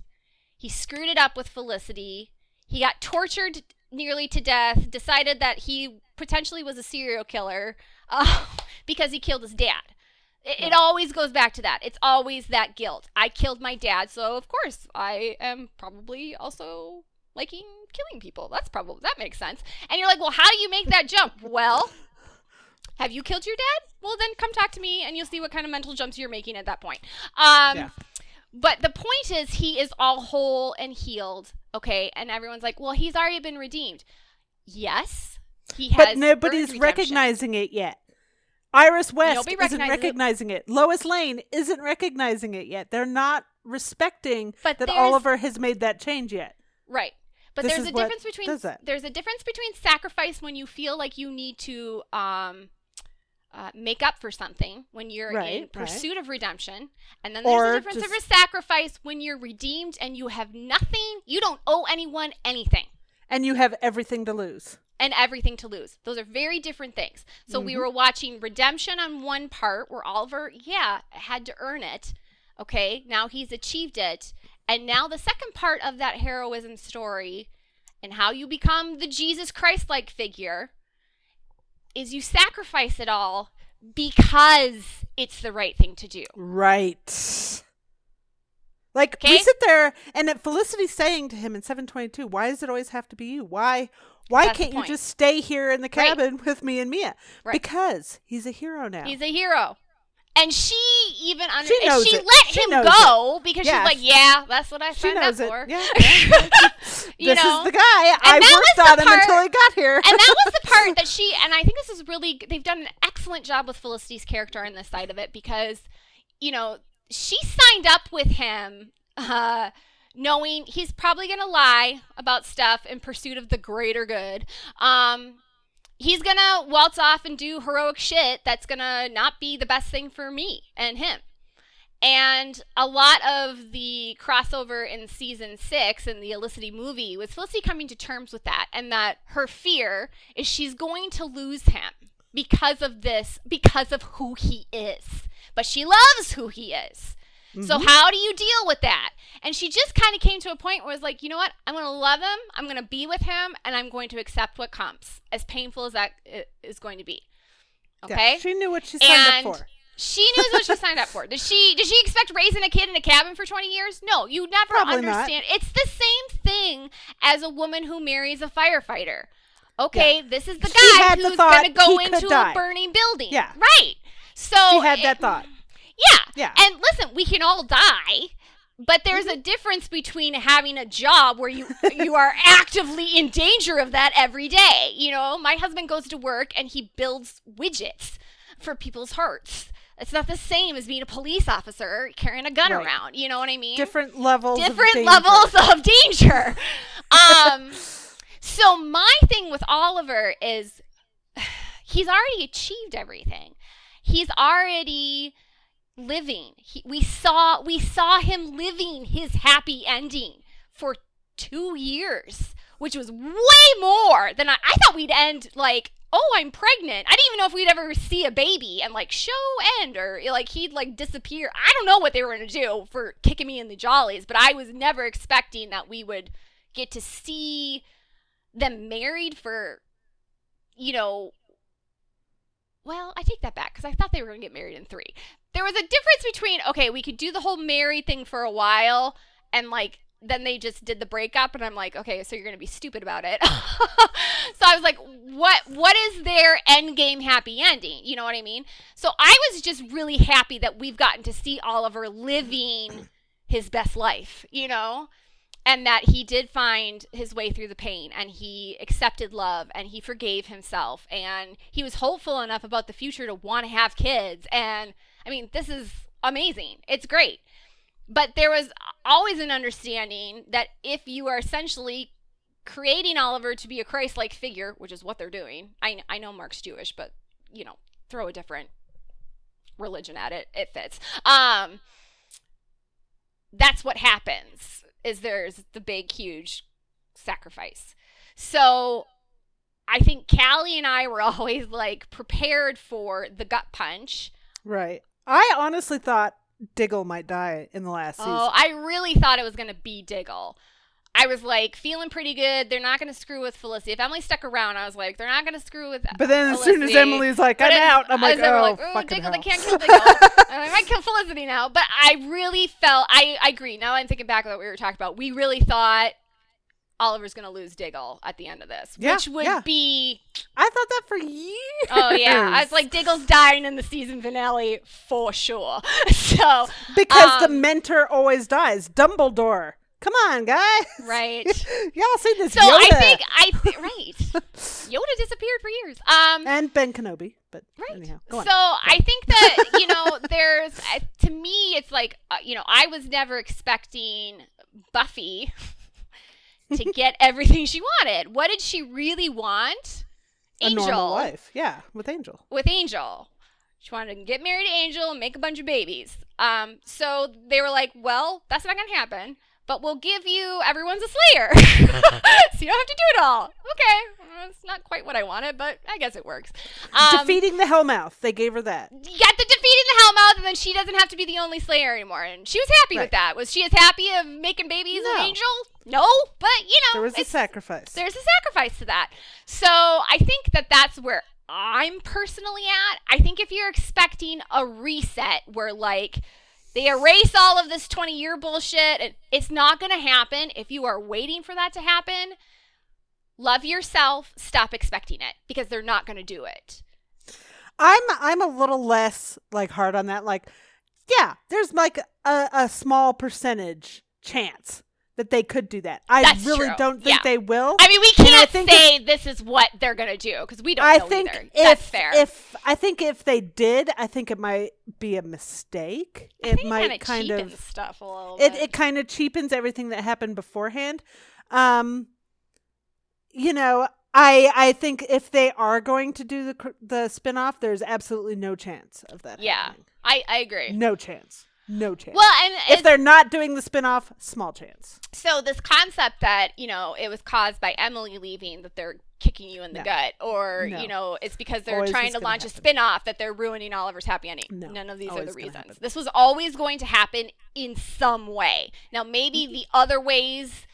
He screwed it up with Felicity. He got tortured nearly to death. Decided that he potentially was a serial killer uh, because he killed his dad. It, it always goes back to that. It's always that guilt. I killed my dad, so of course I am probably also liking killing people. That's probably that makes sense. And you're like, well, how do you make that jump? Well, have you killed your dad? Well, then come talk to me, and you'll see what kind of mental jumps you're making at that point. Um, Yeah. But the point is, he is all whole and healed. Okay, and everyone's like, well, he's already been redeemed. Yes, he has. But nobody's recognizing it yet. Iris West isn't recognizes it. recognizing it. Lois Lane isn't recognizing it yet. They're not respecting But that Oliver has made that change yet. Right. But This there's a difference between there's a difference between sacrifice when you feel like you need to um, uh, make up for something when you're in Right, right. pursuit of redemption, and then there's Or a difference of a sacrifice when you're redeemed and you have nothing. You don't owe anyone anything And you have everything to lose. and everything to lose. Those are very different things. So we Mhm. were watching redemption on one part where Oliver, yeah, had to earn it. Okay, now he's achieved it. And now the second part of that heroism story and how you become the Jesus Christ like figure is you sacrifice it all because it's the right thing to do. Right. Like we Okay? sit there and at Felicity's saying to him in 722, why does it always have to be you? Why why That's can't you just stay here in the Right. cabin with me and Mia? Right. Because he's a hero now. He's a hero. And she even under She and knows she it. let She him go because Yeah. she's like, yeah, that's what I signed up it. for. Yeah. yeah. You this know? is the guy. I that worked on him until he got here. and that was the part that she and I think this is really they've done an excellent job with Felicity's character on this side of it because you know she signed up with him uh knowing he's probably going to lie about stuff in pursuit of the greater good um he's to waltz off and do heroic shit that's to not be the best thing for me and him and a lot of the crossover in season six in the Olicity movie was Felicity coming to terms with that, and that her fear is she's going to lose him because of this, because of who he is. But she loves who he is. So Mhm. how do you deal with that? And she just kind of came to a point where it was like, you know what? I'm going to love him. I'm going to be with him, and I'm going to accept what comes, as painful as that is going to be. Yeah, Okay. she knew what she signed And up for. She knew what she signed up for. Did she? Did she expect raising a kid in a cabin for 20 years? No, you never Probably not. understand. It's the same thing as a woman who marries a firefighter. Okay, this is the guy who's going to go into a burning building. Yeah. right. So She had it- that thought. Yeah, Yeah. And listen, we can all die. But there's a difference between having a job where you you are actively in danger of that every day. You know, my husband goes to work and he builds widgets for people's hearts. It's not the same as being a police officer carrying a gun Right. around. You know what I mean? Different levels. different danger. levels of danger. um, so my thing with Oliver is he's already achieved everything. He's already living. He, we saw we saw him living his happy ending for two years, which was way more than I, I thought we'd end like. Oh, I'm pregnant. I didn't even know if we'd ever see a baby and like show end or like he'd like disappear. I don't know what they were gonna do for kicking me in the jollies, but I was never expecting that we would get to see them married for, you know, well, I take that back because I thought they were going to get married in three. There was a difference between, okay, we could do the whole married thing for a while and like, then they just did the breakup and I'm like, okay, so you're to be stupid about it. so I was like, what what is their end game happy ending? You know what I mean? So I was just really happy that we've gotten to see Oliver living his best life, you know? and that he did find his way through the pain and he accepted love and he forgave himself and he was hopeful enough about the future to want to have kids and i mean this is amazing it's great but there was always an understanding that if you are essentially creating Oliver to be a Christ-like figure, which is what they're doing. I I know Marc's Jewish, but you know, throw a different religion at it, it fits. Um that's what happens. Is there's the big huge sacrifice. So I think Callie and I were always like prepared for the gut punch. Right. I honestly thought Diggle might die in the last oh, season. Oh, I really thought it was going to be Diggle. I was like feeling pretty good. They're not going to screw with Felicity. If Emily stuck around, I was like, they're not going to screw with. but then as soon as Emily's like, I'm out, I'm like, oh, like, oh, fucking Diggle, they hell. can't kill Diggle. I might kill Felicity now. But I really felt, I, I agree. Now I'm thinking back about what we were talking about, we really thought Oliver's going to lose Diggle at the end of this, Yeah, which would yeah. be, I thought that for years. oh yeah, I was like, Diggle's dying in the season finale for sure. so, because the um, mentor always dies. Dumbledore. Come on, guys. right. Y'all seen this So I Yoda. think I th- right. Yoda disappeared for years. Um, and Ben Kenobi, but Right. anyhow, go on. So I think that you know, there's uh, to me, it's like uh, you know, I was never expecting Buffy to get everything she wanted. What did she really want? a Angel normal life, yeah, with Angel. with Angel. She wanted to get married to Angel and make a bunch of babies. Um, so they were like, "Well, that's not gonna happen." But we'll give you everyone's a slayer, so you don't have to do it all. Okay, well, it's not quite what I wanted, but I guess it works. Um, Defeating the Hellmouth. They gave her that. got the defeating the Hellmouth, and then she doesn't have to be the only Slayer anymore. And she was happy Right. with that. Was she as happy of making babies No. with Angel? No, but you know, There was a sacrifice. there's a sacrifice to that. So I think that that's where I'm personally at. I think if you're expecting a reset where like they erase all of this 20 year bullshit, it's not going to happen. If you are waiting for that to happen, love yourself. Stop expecting it because they're not going to do it. I'm I'm a little less like hard on that. Like, yeah, there's like a, a small percentage chance that they could do that. I That's really true. don't think Yeah. they will. I mean, we can't think say this is what they're going to do because we don't I know think either. if That's fair. if I think if they did, I think it might be a mistake. I It might kind of stuff a little it bit. it kind of cheapens everything that happened beforehand. Um, you know, I I think if they are going to do the the spinoff, there's absolutely no chance of that. Yeah. happening. I, I agree. no chance, no chance. Well, and if they're not doing the spinoff, small chance. so this concept that you know it was caused by Emily leaving that they're kicking you in the No. gut, or No. you know it's because they're Always trying to launch happen. a spin-off that they're ruining Oliver's happy ending. No. None of these are the reasons. happen. This was always going to happen in some way. Now maybe mm-hmm. the other ways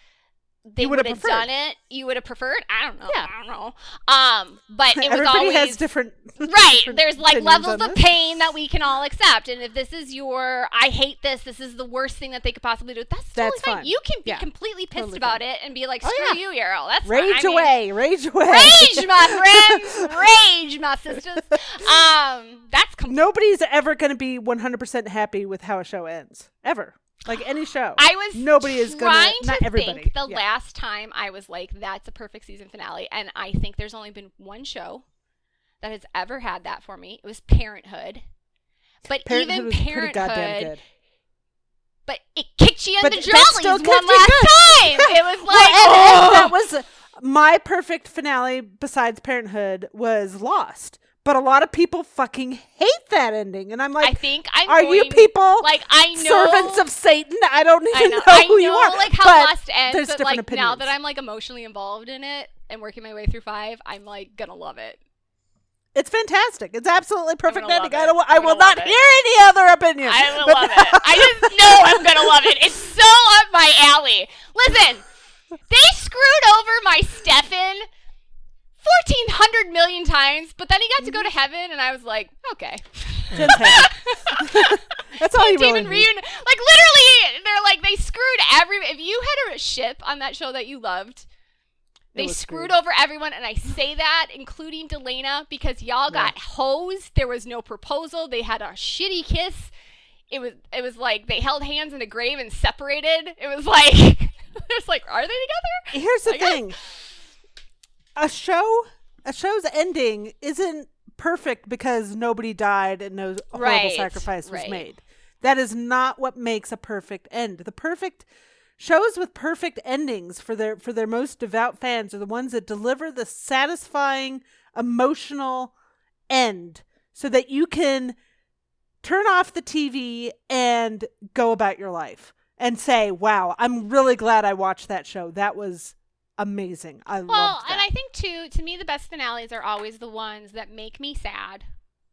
they would would've done it. You would have preferred. I don't know. Yeah. I don't know. Um, but it was Everybody always has different. right different there's like levels of pain that we can all accept and if this is your i hate this this is the worst thing that they could possibly do that's totally That's fine. fine. you can be Yeah. completely pissed Totally about fine. it and be like Oh, screw yeah. you Yarrow. that's fine. Rage I mean, away, rage away. rage my friends rage my sisters um that's com- Nobody's ever going to be 100% happy with how a show ends. Ever. Like any show. I was Nobody is gonna- trying not to everybody. think the Yeah. last time I was like, that's a perfect season finale. And I think there's only been one show that has ever had that for me. It was Parenthood. But Parenthood even Parenthood, but it kicked you in But the jollies one last good. time. It was like, Well, oh. that was my perfect finale besides Parenthood was Lost. But a lot of people fucking hate that ending. And I'm like, I think I'm are going, you people like I know servants of Satan? I don't even I know, know, I who know you are. like how but Lost ends, there's but different like opinions. now that I'm like emotionally involved in it and working my way through five, I'm like gonna love it. It's fantastic. It's absolutely perfect ending. I don't. I will not it. hear any other opinion. I will love it. I just know I'm gonna love it. It's so up my alley. Listen, they screwed over my Stefan fourteen hundred million times, but then he got to go to mm-hmm. heaven, and I was like, okay. That's all you really Demon need. reunion, like literally, they're like they screwed every. If you had a ship on that show that you loved, they screwed screwed. over everyone, and I say that, including Delena, because y'all got hosed. There was no proposal. They had a shitty kiss. It was it was like they held hands in a grave and separated. It was like it's like are they together? Here's the I guess. thing. A show, a show's ending isn't perfect because nobody died and no horrible Right, sacrifice was right. made. That is not what makes a perfect end. The perfect shows with perfect endings for their for their most devout fans are the ones that deliver the satisfying emotional end so that you can turn off the TV and go about your life and say, "Wow, I'm really glad I watched that show. That was amazing. I well, loved that." and I think too, to me, the best finales are always the ones that make me sad,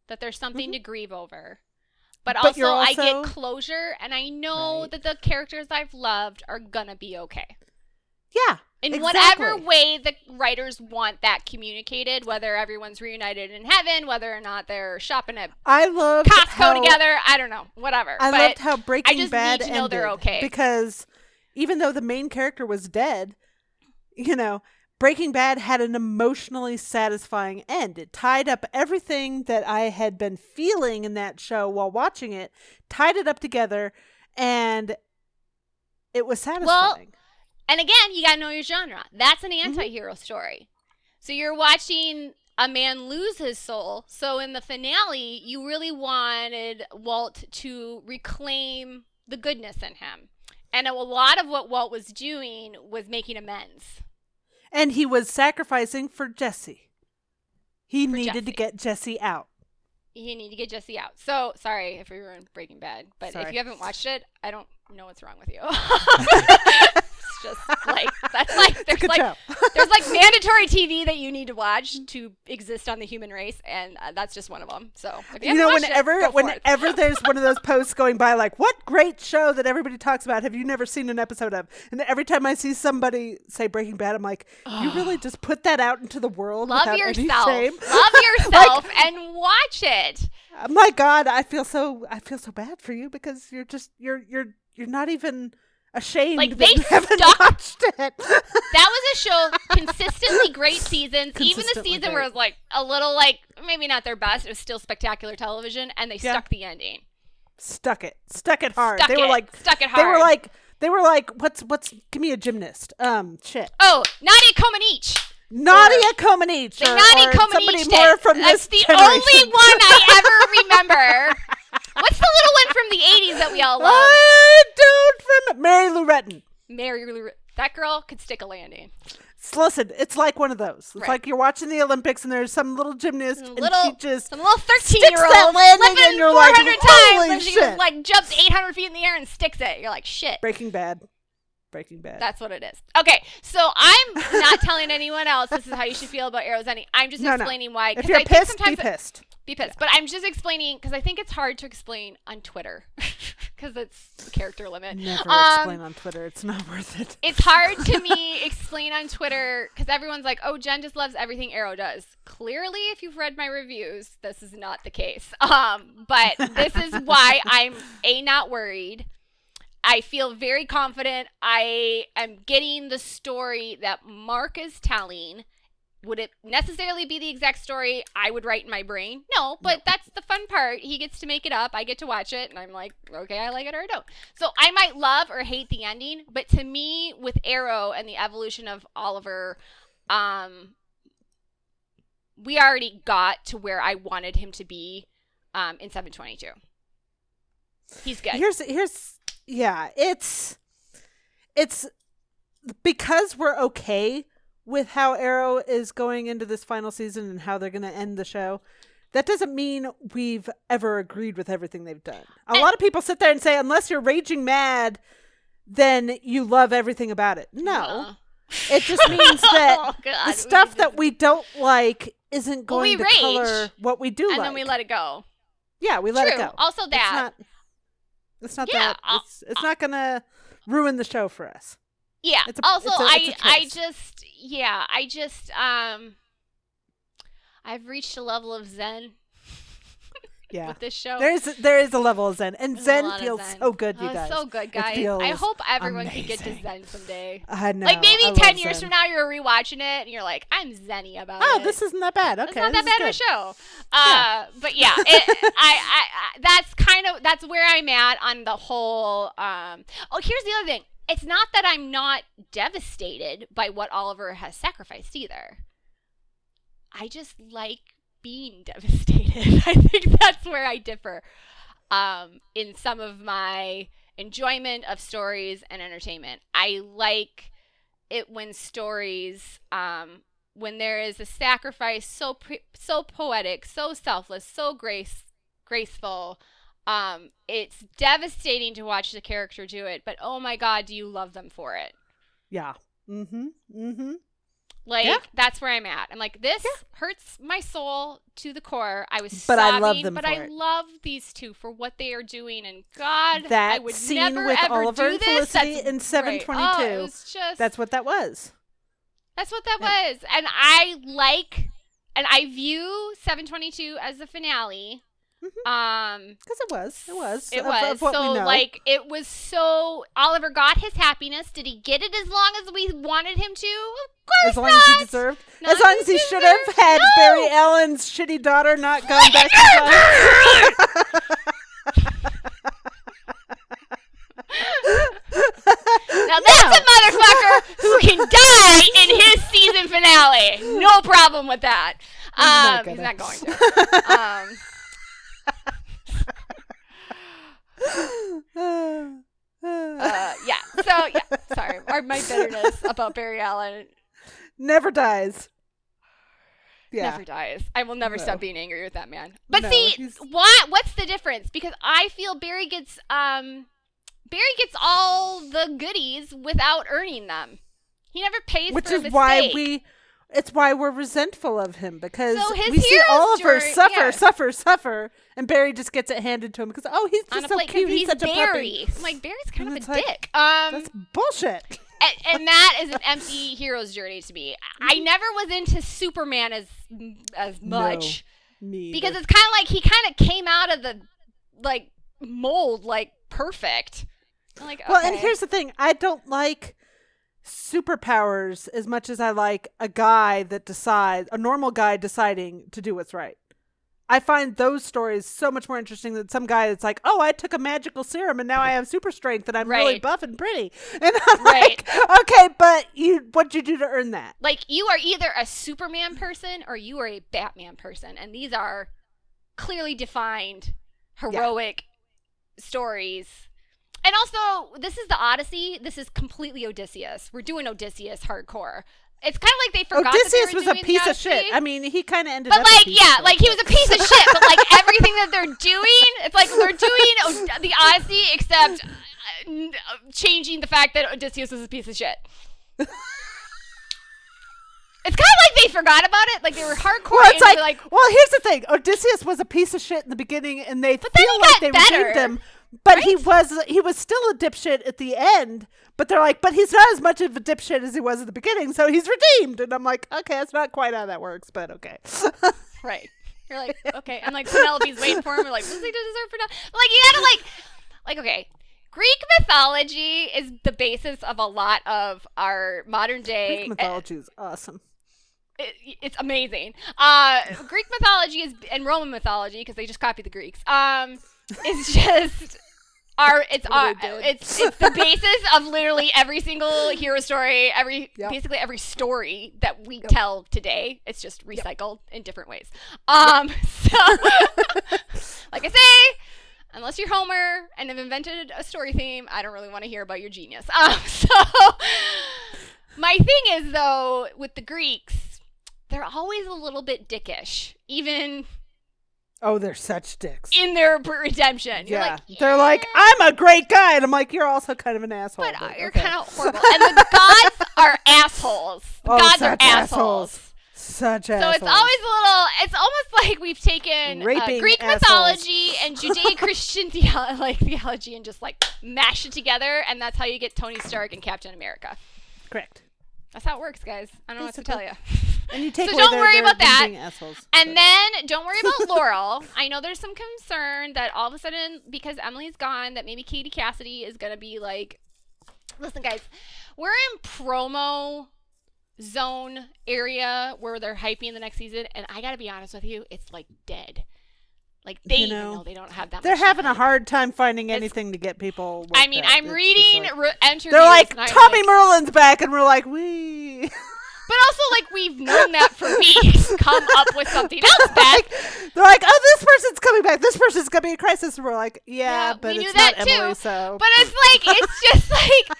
that there's something to grieve over. But, Mm-hmm. But you're also, I get closure, and I know Right. that the characters I've loved are gonna be okay. yeah, In exactly. whatever way the writers want that communicated, whether everyone's reunited in heaven, whether or not they're shopping at I love Costco how, together, I don't know, whatever. I but loved how Breaking just Bad need to know they're ended okay. because even though the main character was dead, you know, Breaking Bad had an emotionally satisfying end. It tied up everything that I had been feeling in that show while watching it, tied it up together, and it was satisfying. Well, And again, you gotta know your genre. That's an Mm-hmm. anti-hero story. So you're watching a man lose his soul. So in the finale, you really wanted Walt to reclaim the goodness in him. And a lot of what Walt was doing was making amends. And he was sacrificing for Jesse. He For needed to get Jesse out. He needed to get Jesse out. So sorry if we were in Breaking Bad, but if you haven't watched it, I don't know what's wrong with you. just like that's like there's like there's like mandatory TV that you need to watch to exist on the human race, and uh, that's just one of them. So you, you know, whenever it, go for it. whenever there's one of those posts going by, like, "What great show that everybody talks about? Have you never seen an episode of?" And every time I see somebody say Breaking Bad, I'm like, "You really just put that out into the world love yourself, shame?" love yourself, and watch it. My God, I feel so I feel so bad for you because you're just you're you're you're not even ashamed Like, they haven't stuck- watched it. That was a show consistently great seasons. Even the Consistently season where it was like a little like maybe not their best, it was still spectacular television, and they Yeah. stuck the ending. stuck it, stuck it hard. Stuck they were like stuck it hard. they were like they were like what's what's give me a gymnast. Um, shit. oh, Nadia Comaneci. Nadia Comaneci Nadia Comaneci. somebody more from That's this the generation. only one I ever remember. What's the little one from the '80s that we all love? I don't remember. Mary Lou Retton. Mary Lou. That girl could stick a landing. Listen, it's like one of those. It's Right. like you're watching the Olympics and there's some little gymnast and she just Some little Sticks 13 year old landing and you're like, 400 times, "Holy and she just like jumps 800 feet in the air and sticks it. You're like, shit. Breaking Bad. Breaking Bad. That's what it is. Okay, so I'm not telling anyone else this is how you should feel about Arrow's ending. I'm just No, no. explaining why. if you're I think pissed, be pissed. Be pissed. But I'm just explaining because I think it's hard to explain on Twitter because it's character limit. Never Um, explain on Twitter. It's not worth it. It's hard to me explain on Twitter because everyone's like, "Oh, Jen just loves everything Arrow does." Clearly, if you've read my reviews, this is not the case. Um, but this is why I'm a not worried. I feel very confident. I am getting the story that Marc is telling. Would it necessarily be the exact story I would write in my brain? No, but that's the fun part. He gets to make it up. I get to watch it, and I'm like, okay, I like it or I don't. So I might love or hate the ending, but to me, with Arrow and the evolution of Oliver, um, we already got to where I wanted him to be um, in 722. He's good. Here's here's yeah, it's it's because we're okay with how Arrow is going into this final season and how they're going to end the show. That doesn't mean we've ever agreed with everything they've done. A And- lot of people sit there and say unless you're raging mad, then you love everything about it. No. Uh. It just means that Oh, God, the stuff that we don't like isn't Well, we going to rage, color what we do and like. then we let it go. yeah, we let True. it go. Also, It's that not. It's not Yeah, that. I'll- It's it's not gonna ruin the show for us. Yeah. It's a- also, it's a- I it's I choice. just yeah I just um I've reached a level of zen Yeah. with this show. There's there is a level of zen, and There's a Zen lot of feels zen. so good, you Oh, guys. So good, guys. I hope everyone can get to amazing. zen someday. I know. like maybe I ten love years Zen. from now, you're rewatching it and you're like, I'm zenny about it. Oh, this isn't that bad. Okay, It's not this that bad of a good. show. Uh, but yeah, it, I, I, I, that's kind of that's where I'm at on the whole. Um, oh, here's the other thing. It's not that I'm not devastated by what Oliver has sacrificed either. I just like being devastated. I think that's where I differ. um, in some of my enjoyment of stories and entertainment. I like it when stories, um, when there is a sacrifice so pre- so poetic, so selfless, so grace graceful. Um, it's devastating to watch the character do it, but oh my god, do you love them for it? Yeah. Mm-hmm. Mm-hmm. Like Yeah. that's where I'm at. I'm like, this hurts my soul to the core. I was But I love them but I it. love these two for what they are doing. And God, I That would scene never with ever Oliver do this. Felicity That's in 722. Oh, just That's what that was. that's what that was. And I like, and I view 722 as the finale. Um, Because it was. It was. it of- was of so like it was so Oliver got his happiness. Did he get it as long as we wanted him to? Of course as long not. as he deserved. Not as long as he should have had No. Barry Allen's shitty daughter not gone back to Now that's a motherfucker who can die in his season finale. No problem with that. Um, he's not going to. Um. Uh, yeah. So yeah. Sorry, or my bitterness about Barry Allen Never dies. Yeah. never dies. I will never No. stop being angry with that man. But No, see, he's- what? What's the difference? Because I feel Barry gets um, Barry gets all the goodies without earning them. He never pays Which is why we. It's why we're resentful of him because So we see Oliver journey- suffer, yeah. suffer, suffer, and Barry just gets it handed to him because oh, he's just a so plate cute. He's, he's such a Barry. puppy. I'm like Barry's kind And of a like, dick. Um, That's bullshit. and, and that is an empty hero's journey to me. I never was into Superman as as much Me because it's kind of like he kind of came out of the like mold like perfect. I'm like, Well, and here's the thing: I don't like superpowers as much as I like a guy that decides, a normal guy deciding to do what's right. I find those stories so much more interesting than some guy that's like, "Oh, I took a magical serum and now I have super strength and I'm really buff and pretty." And I'm Right. like, "Okay, but you, what'd you do to earn that?" like you are either a Superman person or you are a Batman person, and these are clearly defined heroic stories. And also, this is the Odyssey. This is completely Odysseus. We're doing Odysseus hardcore. It's kind of like they forgot. that they Odysseus were was a piece of shit. I mean, he kind of ended But like, yeah, like he was a piece of shit. But like everything that they're doing, it's like they're doing the Odyssey, except uh, changing the fact that Odysseus was a piece of shit. It's kind of like they forgot about it. Like they were hardcore. Well, it's into, like, well, here's the thing: Odysseus was a piece of shit in the beginning, and they feel like they better, redeemed him. But he was he was still a dipshit at the end. But they're like, but he's not as much of a dipshit as he was at the beginning, so he's redeemed. And I'm like, okay, that's not quite how that works, but okay. right. You're like, okay, and like Penelope's waiting for him. We're like, does he deserve for now? Like you gotta like, like okay. Greek mythology is the basis of a lot of our modern day Greek mythology is awesome. it, it's amazing. Uh, Greek mythology is and Roman mythology because they just copied the Greeks. Um, is just our it's our What they did. it's it's the basis of literally every single hero story, every Yep. basically every story that we tell today. It's just recycled in different ways. Um, so like I say. Unless you're Homer and have invented a story theme, I don't really want to hear about your genius. Um, so my thing is though with the Greeks, they're always a little bit dickish, even Oh, they're such dicks. in their redemption. You're yeah. like, they're like, I'm a great guy, and I'm like, you're also kind of an asshole. but uh, you're okay. kind of horrible. And the gods are assholes. The Oh, gods are assholes. assholes. such assholes. So it's always a little. It's almost like we've taken uh, Greek assholes. mythology and Judeo-Christian theo- like theology and just like mash it together, and that's how you get Tony Stark and Captain America. correct. That's how it works, guys. I don't know what to tell you. And you take So away don't their- worry their- about that. assholes. And then don't worry about Laurel. I know there's some concern that all of a sudden, because Emily's gone, that maybe Katie Cassidy is going to be like, listen, guys, we're in promo zone area where they're hyping the next season. And I got to be honest with you, it's like dead. Like they You know, know they don't have that they're having a hard time finding It's- anything to get people. I mean, up. I'm It's reading like- re- interviews. they're like Tommy like- Merlyn's back, and we're like, we. But also, like we've known that for weeks. Come up with something else, Beth. They're like, oh, this person's coming back. This person's gonna be a crisis. And we're like, yeah, Yeah, but we knew it's that not too, Emily. So, But it's like it's just like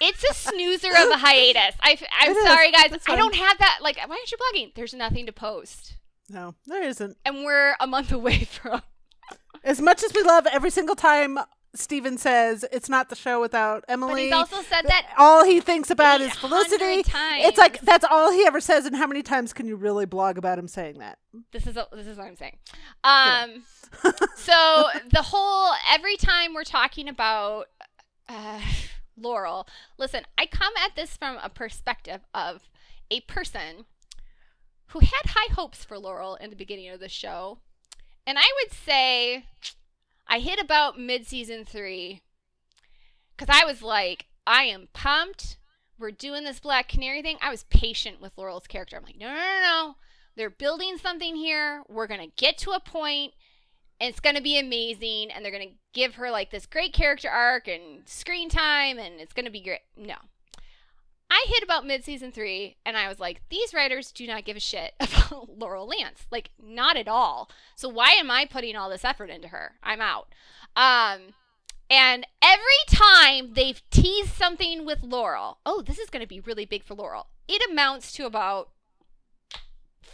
it's a snoozer of a hiatus. I, am It is. sorry, guys. I fine. don't have that. Like, why aren't you blogging? There's nothing to post, no, there isn't. and we're a month away from. As much as we love every single time Stephen says it's not the show without But Emily. he's also said that all he thinks about is Felicity. times. It's like that's all he ever says. And how many times can you really blog about him saying that? this is this is what I'm saying. Um, so the whole every time we're talking about uh, Laurel, listen, I come at this from a perspective of a person who had high hopes for Laurel in the beginning of the show, and I would say I hit about mid season three because I was like, I am pumped. We're doing this Black Canary thing. I was patient with Laurel's character. I'm like, no, no, no, no. They're building something here. We're going to get to a point, and it's going to be amazing. And they're going to give her like this great character arc and screen time, and it's going to be great. No. I hit about mid season three, and I was like, these writers do not give a shit about Laurel Lance. Like, not at all. So why am I putting all this effort into her? I'm out. Um, and every time they've teased something with Laurel, oh, this is going to be really big for Laurel, it amounts to about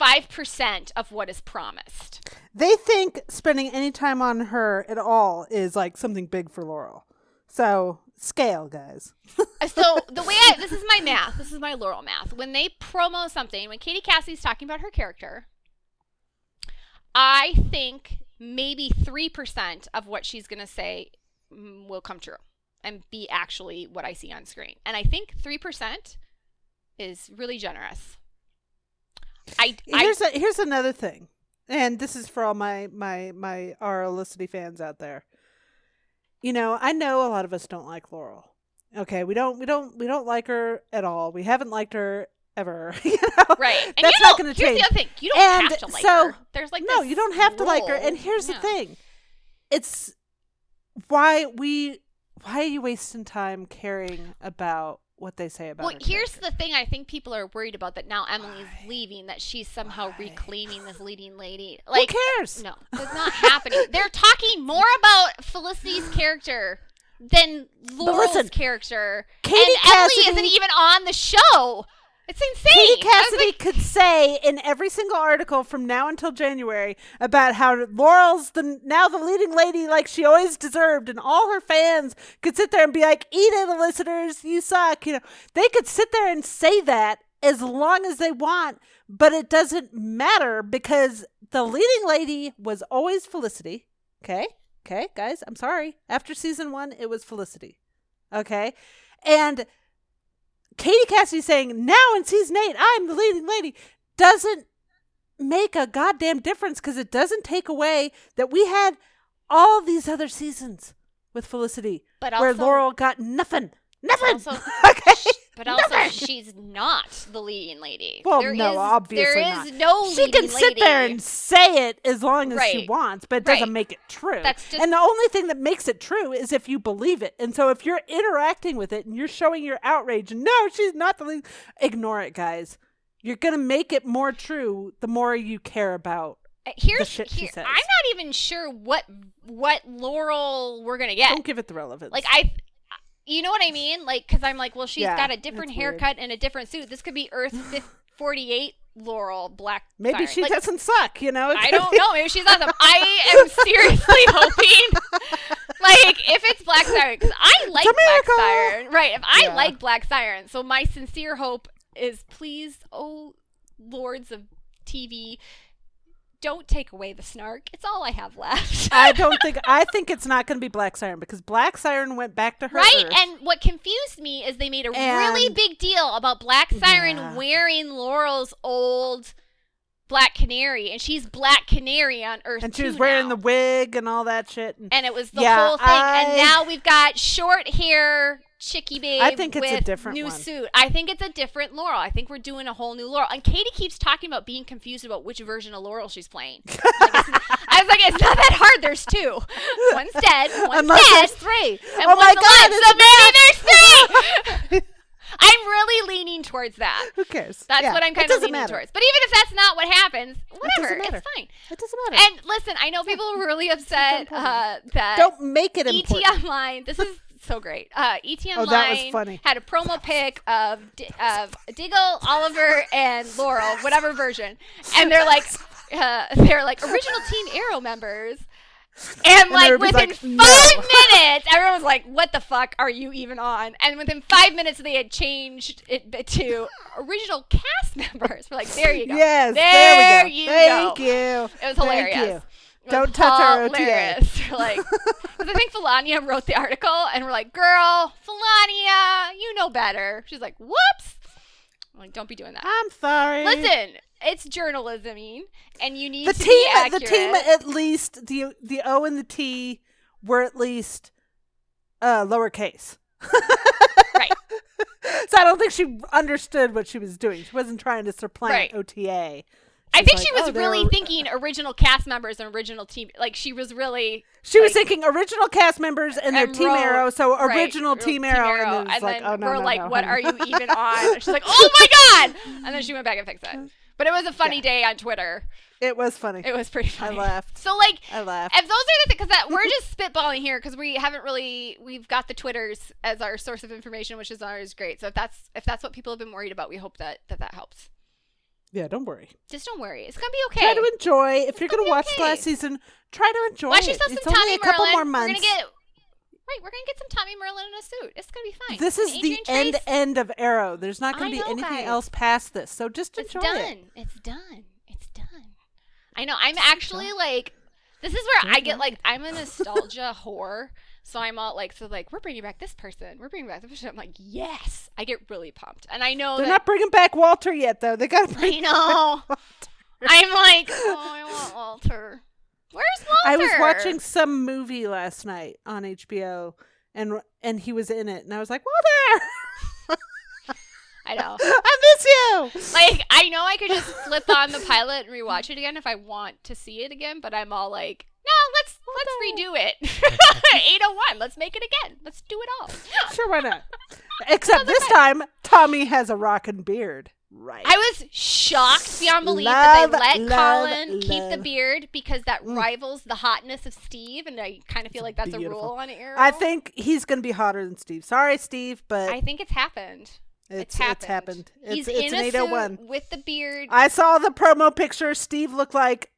5% of what is promised. They think spending any time on her at all is like something big for Laurel. So scale, guys. Uh, So the way I, this is my math, this is my Laurel math. When they promo something, when Katie Cassidy's talking about her character, I think maybe 3% of what she's going to say mm, will come true and be actually what I see on screen. And I think 3% is really generous. I, I Here's a, here's another thing, and this is for all my my my our Olicity fans out there. You know, I know a lot of us don't like Laurel. Okay, we don't we don't we don't like her at all. We haven't liked her ever. you know, Right. And That's you not going to change. here's the other thing. You don't And have to like so- her. There's like no, you don't have to like her. And here's the thing: it's why we why are you wasting time caring about what they say about? It. Well, her here's character? the thing I think people are worried about that now Emily's Why? leaving, that she's somehow Why? reclaiming this leading lady. Like, Who cares? no, it's not happening. They're talking more about Felicity's character than Laurel's listen, character. Katie and Cassidy- Emily isn't even on the show. It's insane. Katie Cassidy like, could say in every single article from now until January about how Laurel's the now the leading lady like she always deserved, and all her fans could sit there and be like, "Eat it, the listeners, you suck." You know, they could sit there and say that as long as they want, but it doesn't matter because the leading lady was always Felicity. Okay, okay, guys, I'm sorry. After season one, it was Felicity. Okay, and Katie Cassidy saying now in season eight I'm the leading lady doesn't make a goddamn difference because it doesn't take away that we had all these other seasons with Felicity but where also, Laurel got nothing, nothing. also- okay, but also nothing. she's not the leading lady. Well, There no, is- obviously there not. is no she can sit there and say it as long as she wants, but it doesn't Right. make it true. Just- and the only thing that makes it true is if you believe it. And so if you're interacting with it and you're showing your outrage, no, she's not the lead. Ignore it, guys. You're gonna make it more true the more you care about. Uh, Here's shit she here, says. I'm not even sure what what Laurel we're gonna get. Don't give it the relevance. Like I, you know what I mean? Like because I'm like, well, she's Yeah, got a different it's weird. haircut and a different suit. This could be Earth fif- 48 Laurel Black. maybe Siren. she Like, doesn't suck. You know, I don't be- know. Maybe she's awesome. I am seriously hoping, like, if it's Black Siren, because I like Black. Siren, right? If I Yeah. like Black Siren, so my sincere hope is, please, oh lords of TV, don't take away the snark. It's all I have left. I don't think. I think it's not going to be Black Siren because Black Siren went back to her. Right, Earth. and what confused me is they made a really big deal about Black Siren Yeah. wearing Laurel's old Black Canary, and she's Black Canary on Earth. and she was 2 wearing now. the wig and all that shit. And and it was the Yeah, whole thing. and now we've got short hair, chicky babe. I think it's a different new one. suit. I think it's a different Laurel. I think we're doing a whole new Laurel. And Katie keeps talking about being confused about which version of Laurel she's playing. Like, I was like, it's not that hard. There's two. One's dead. One's unless dead. there's three. And oh my god! alive, so maybe there's three. I'm really leaning towards that. Who cares? That's Yeah, what I'm kind of leaning matter. towards. But even if that's not what happens, whatever, matter. it's fine. It doesn't matter. And listen, I know people were really upset uh, that Don't make it ET important. Online. This is so great. Uh, ET Online Oh, that was funny. had a promo pic of D- of Diggle, Oliver, and Laurel, whatever version, and they're like, uh, they're like original Team Arrow members. And like within like, five "No." minutes, everyone was like, "What the fuck are you even on?" And within five minutes, they had changed it to original cast members. We're like, "There you go." Yes, there, there, we go. you Thank go. you. It was Thank hilarious. you. It Don't touch our OTA. hilarious. like, I think Felania wrote the article, and we're like, "Girl, Felania, you know better." She's like, "Whoops." Like, "Don't be doing that." I'm sorry. Listen, it's journalism, and you need the to team, the team, at least the the O and the T were at least uh, lowercase. Right. So I don't think she understood what she was doing. She wasn't trying to supplant Right. OTA. I think like, she was "Oh, they're really thinking original cast members and original team. Like she was really She was thinking original cast members and their and team wrote- arrow. So right, original real team arrow, and then and like, then oh no, we're no, like, no, what honey." are you even on? She's like, oh my god! And then she went back and fixed it. But it was a funny Yeah. day on Twitter. It was funny. It was pretty funny. I laughed. So like, I laughed. if those are the things, because that we're just spitballing here because we haven't really we've got the twitters as our source of information which is always great so if that's if that's what people have been worried about we hope that that that helps Yeah, don't worry. just don't worry it's gonna be okay Try to enjoy. If you're gonna gonna watch okay. last season, try to enjoy watch it. yourself it's some only tommy a couple Merlyn more we're months. gonna get right we're gonna get some tommy Merlyn in a suit it's gonna be fine this is the end Trace, end of Arrow. There's not going to be know, anything guys. else past this. So just it's enjoy done it. It's done. It's done it's done i know i'm actually like this is where i get like i'm a nostalgia whore so i'm all like so like we're bringing back this person we're bringing back this person i'm like yes i get really pumped and i know They're that not bringing back Walter yet, though. They got to bring. I know. I'm like, oh, I want Walter. Where's Walter? I was watching some movie last night on HBO, and and he was in it, and I was like, Walter, I know. I miss you. Like, I know I could just flip on the pilot and rewatch it again if I want to see it again, but I'm all like, let's let's redo it. 801. Let's make it again. Let's do it all. Sure, why not? Except this time, Tommy has a rockin' beard. Right. I was shocked beyond belief that they let love, Colin keep the beard because that Mm. rivals the hotness of Steve, and I kind of feel like that's a rule on Arrow. I think he's gonna be hotter than Steve. Sorry, Steve, but I think it's happened. it's, It's happened. it's happened. It's, He's it's in an a 801. suit with the beard. I saw the promo picture. Steve looked like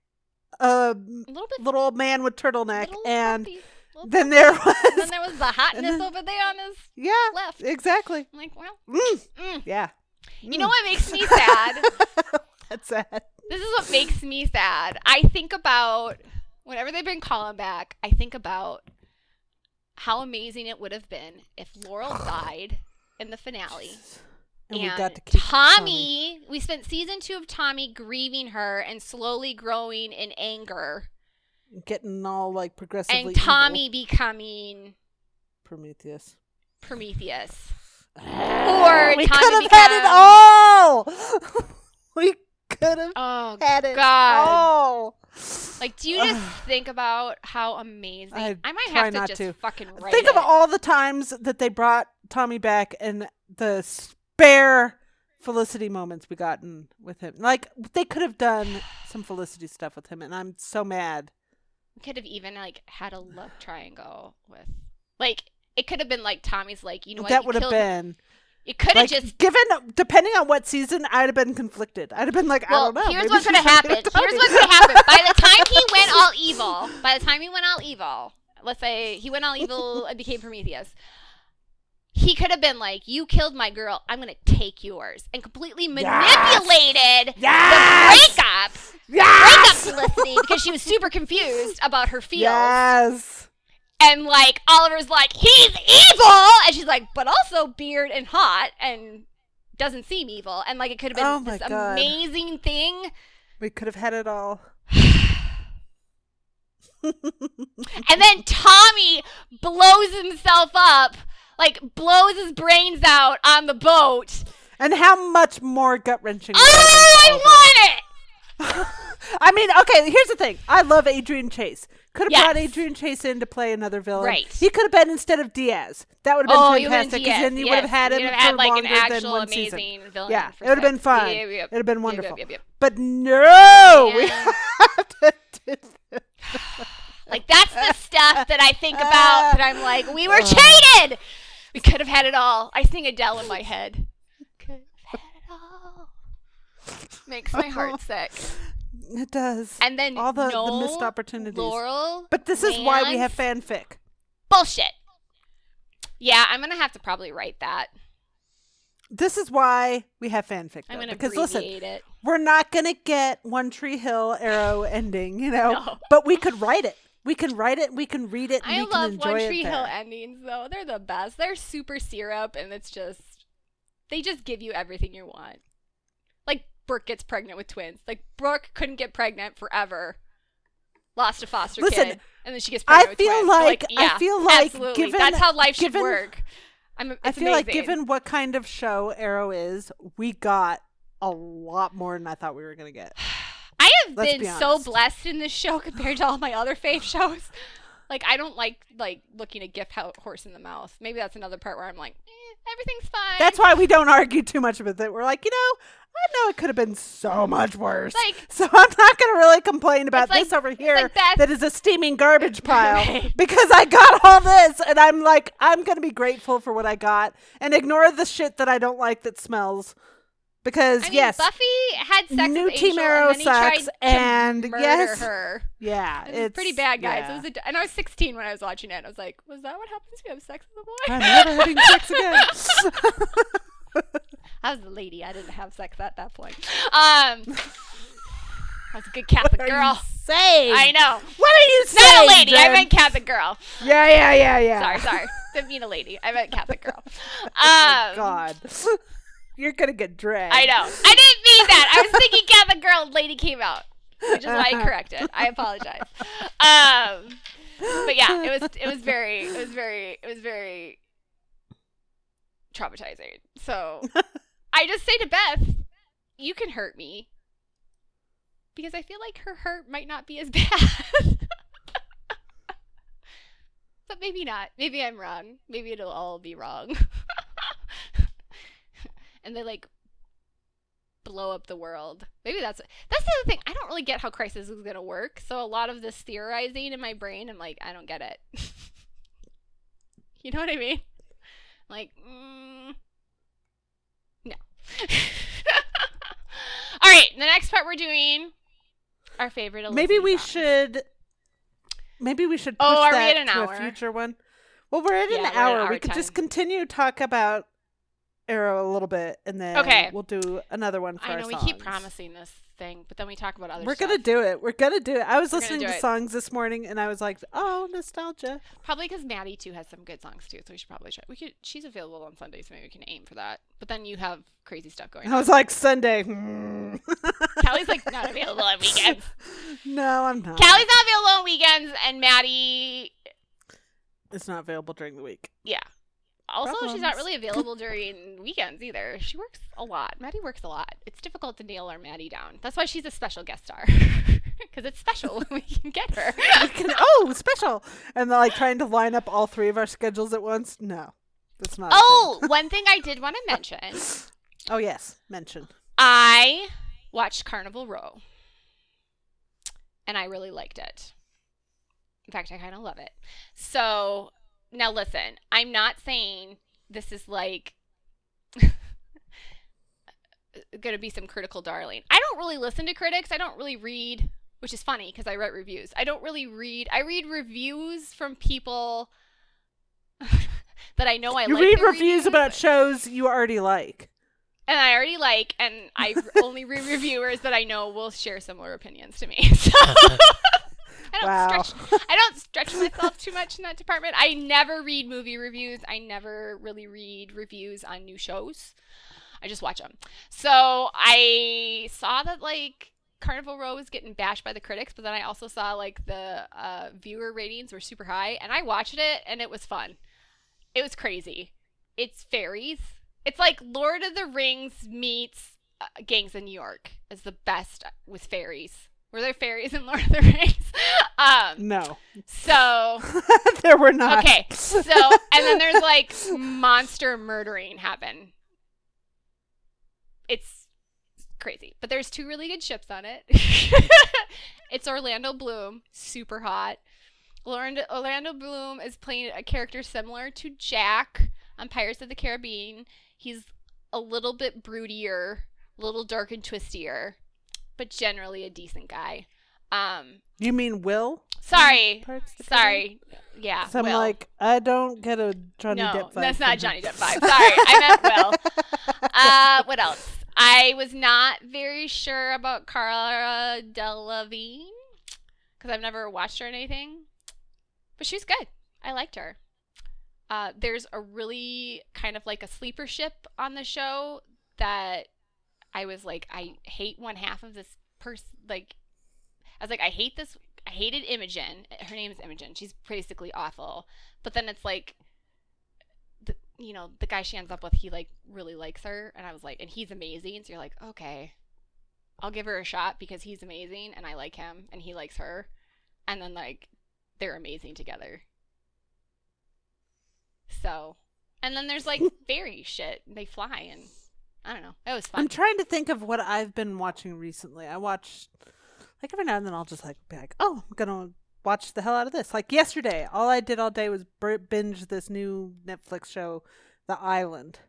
a little bit little old man with turtleneck, and puppy, then puppy. there And then was there was the hotness then- over there on his yeah, left. exactly. I'm like, well, Mm, mm. yeah, you know what makes me sad? That's sad. this is what makes me sad. I think about whenever they bring Colin back. I think about how amazing it would have been if Laurel died in the finale. And, And we got to keep Tommy, we spent season two of Tommy grieving her and slowly growing in anger, getting all like progressively and evil. Tommy becoming Prometheus. Prometheus. Or we Tommy could have had it all. we could have Oh had it God. all. Like, do you just think about how amazing? I I, might have to not just to. fucking write Think it. of all the times that they brought Tommy back and the spare Felicity moments we gotten with him. Like they could have done some Felicity stuff with him, and I'm so mad. We could have even like had a love triangle with, like, it could have been like Tommy's like, you know what? that would have been It could have like just. given depending on what season, I'd have been conflicted. I'd have been like, Well, I don't know. here's maybe what she could have shouldn't happened. Tommy. Here's what could have happened. By the time he went all evil, by the time he went all evil, let's say he went all evil and became Prometheus, he could have been like, "You killed my girl. I'm gonna take yours," and completely manipulated Yes! the breakup. Yes! breakup Felicity because she was super confused about her feels. Yes. And like Oliver's like, he's evil and she's like, but also beard and hot and doesn't seem evil. And like it could have been Oh this God. amazing thing. We could have had it all. And then Tommy blows himself up, like blows his brains out on the boat. And how much more gut wrenching? Oh, I want it. I mean, okay, here's the thing. I love Adrian Chase. Could have Yes. brought Adrian Chase in to play another villain. Right. He could have been instead of Diaz. That would have been Oh, fantastic. Because then you would have had him have had like longer an actual than one amazing season. villain. Yeah, it would have been fun. Yep, yep, It would have been wonderful. But no, we have to do this. Like that's the stuff that I think about that I'm like, we were uh. cheated. We could have had it all. I sing Adele in my head. Could have had it all. Makes my heart sick. It does. And then All the- the missed opportunities. Laurel. but this is why we have fanfic. bullshit. Yeah, I'm gonna have to probably write that. This is why we have fanfic. I'm gonna because listen, it. we're not gonna get One Tree Hill arrow ending, you know. No. But we could write it. We can write it. We can read it. And I we can love One Tree. Hill endings though. They're the best. They're super syrup, and it's just they just give you everything you want. Like Brooke gets pregnant with twins. Like Brooke couldn't get pregnant forever. Lost a foster Listen, kid, and then she gets I pregnant with feel twins. So, like- I feel like absolutely. given- that's how life should given- work. I'm, I feel like given what kind of show Arrow is, we got a lot more than I thought we were gonna get. I have Let's been be so blessed in this show compared to all my other fave shows. Like I don't like like looking a gift horse in the mouth. Maybe that's another part where I'm like, eh, everything's fine. That's why we don't argue too much with it. We're like, you know, I know it could have been so much worse. Like- so I'm not going to really complain about like- this over here like that- that is a steaming garbage pile Right. because I got all this and I'm like, I'm going to be grateful for what I got and ignore the shit that I don't like that smells. Because I mean, yes, Buffy had sex New with Team Angel, Arrow and then he sucks, to and yes, her. yeah, It it's pretty bad, guys. yeah. It was a, and I was 16 when I was watching it. I was like, was that what happens when you have sex with a boy? I'm never having sex again. I was a lady. I didn't have sex at that point. Um, I was a good Catholic girl. you saying? I know. What are you saying? Not a lady. I Jen? meant Catholic girl. Yeah, yeah, yeah, yeah. Sorry, sorry. Didn't mean a lady. I meant Catholic girl. Um, Oh, God. You're gonna get dragged. I know. I didn't mean that. I was thinking Catholic girl lady came out, which is why I corrected. I apologize. Um, but yeah, it was it was very it was very it was very traumatizing. So I just say to Beth, you can hurt me because I feel like her hurt might not be as bad. but maybe not. Maybe I'm wrong. Maybe it'll all be wrong. and they like blow up the world. Maybe that's that's the other thing. I don't really get how crisis is gonna work. So a lot of this theorizing in my brain, I'm like, I don't get it. you know what I mean? Like, mm, no. All right, the next part we're doing our favorite. Maybe we songs. should. Maybe we should push Oh, are we at an to hour? a future one. Well, we're at Yeah, an we're at hour. hour we could 10. just continue to talk about Arrow a little bit, and then Okay. we'll do another one for I know we songs. keep promising this thing, but then we talk about other. We're stuff. gonna do it. We're gonna do it. I was We're listening to it. songs this morning, and I was like, "Oh, nostalgia." Probably because Maddie too has some good songs too, so we should probably try. We could. She's available on Sundays, so maybe we can aim for that. But then you have crazy stuff going on. I on. was like, "Sunday." hmm. Kelly's like not available on weekends. no, I'm not. Callie's not available on weekends, and Maddie, It's not available during the week. yeah. Also, she's not really available during weekends either. She works a lot. Maddie works a lot. It's difficult to nail our Maddie down. That's why she's a special guest star, because it's special when we can get her. Oh, special! And like trying to line up all three of our schedules at once. No, that's not. a thing. oh, one thing I did want to mention. oh yes, mention. I watched Carnival Row and I really liked it. In fact, I kind of love it. So, now listen, I'm not saying this is like going to be some critical darling. I don't really listen to critics. I don't really read, which is funny because I write reviews. I don't really read. I read reviews from people that I know I you like. read reviews about shows you already like. and I already like, and I only read reviewers that I know will share similar opinions to me. So I don't Wow. stretch. I don't stretch myself too much in that department. I never read movie reviews. I never really read reviews on new shows. I just watch them. So I saw that like Carnival Row was getting bashed by the critics, but then I also saw like the uh, viewer ratings were super high, and I watched it and it was fun. It was crazy. It's fairies. It's like Lord of the Rings meets uh, Gangs in New York is the best with fairies. Were there fairies in Lord of the Rings? Um, No, so there were not. okay, so and then there's like monster murdering happen. It's crazy, but there's two really good ships on it. it's Orlando Bloom, super hot. Orlando, Orlando Bloom is playing a character similar to Jack on Pirates of the Caribbean. He's a little bit broodier, a little dark and twistier, but generally a decent guy. Um, You mean Will? sorry, sorry, yeah. So I'm Will. like, I don't get a Johnny no, Depp vibe. that's not. Johnny Depp vibe. Sorry, I meant Will. Uh, what else? I was not very sure about Cara Delevingne because I've never watched her in anything, but she's good. I liked her. Uh, there's a really kind of like a sleeper ship on the show that I was like, I hate one half of this person. Like, I was like, I hate this. I hated Imogen. Her name is Imogen. She's basically awful. But then it's like, the, you know, the guy she ends up with, he like really likes her, and I was like, and he's amazing. So you're like, okay, I'll give her a shot because he's amazing, and I like him, and he likes her, and then like, they're amazing together. So, and then there's like fairy shit. They fly, and I don't know. It was fun. I'm trying to think of what I've been watching recently. I watch like every now and then I'll just like be like, oh, I'm gonna watch the hell out of this. Like yesterday, all I did all day was binge this new Netflix show, The I-Land,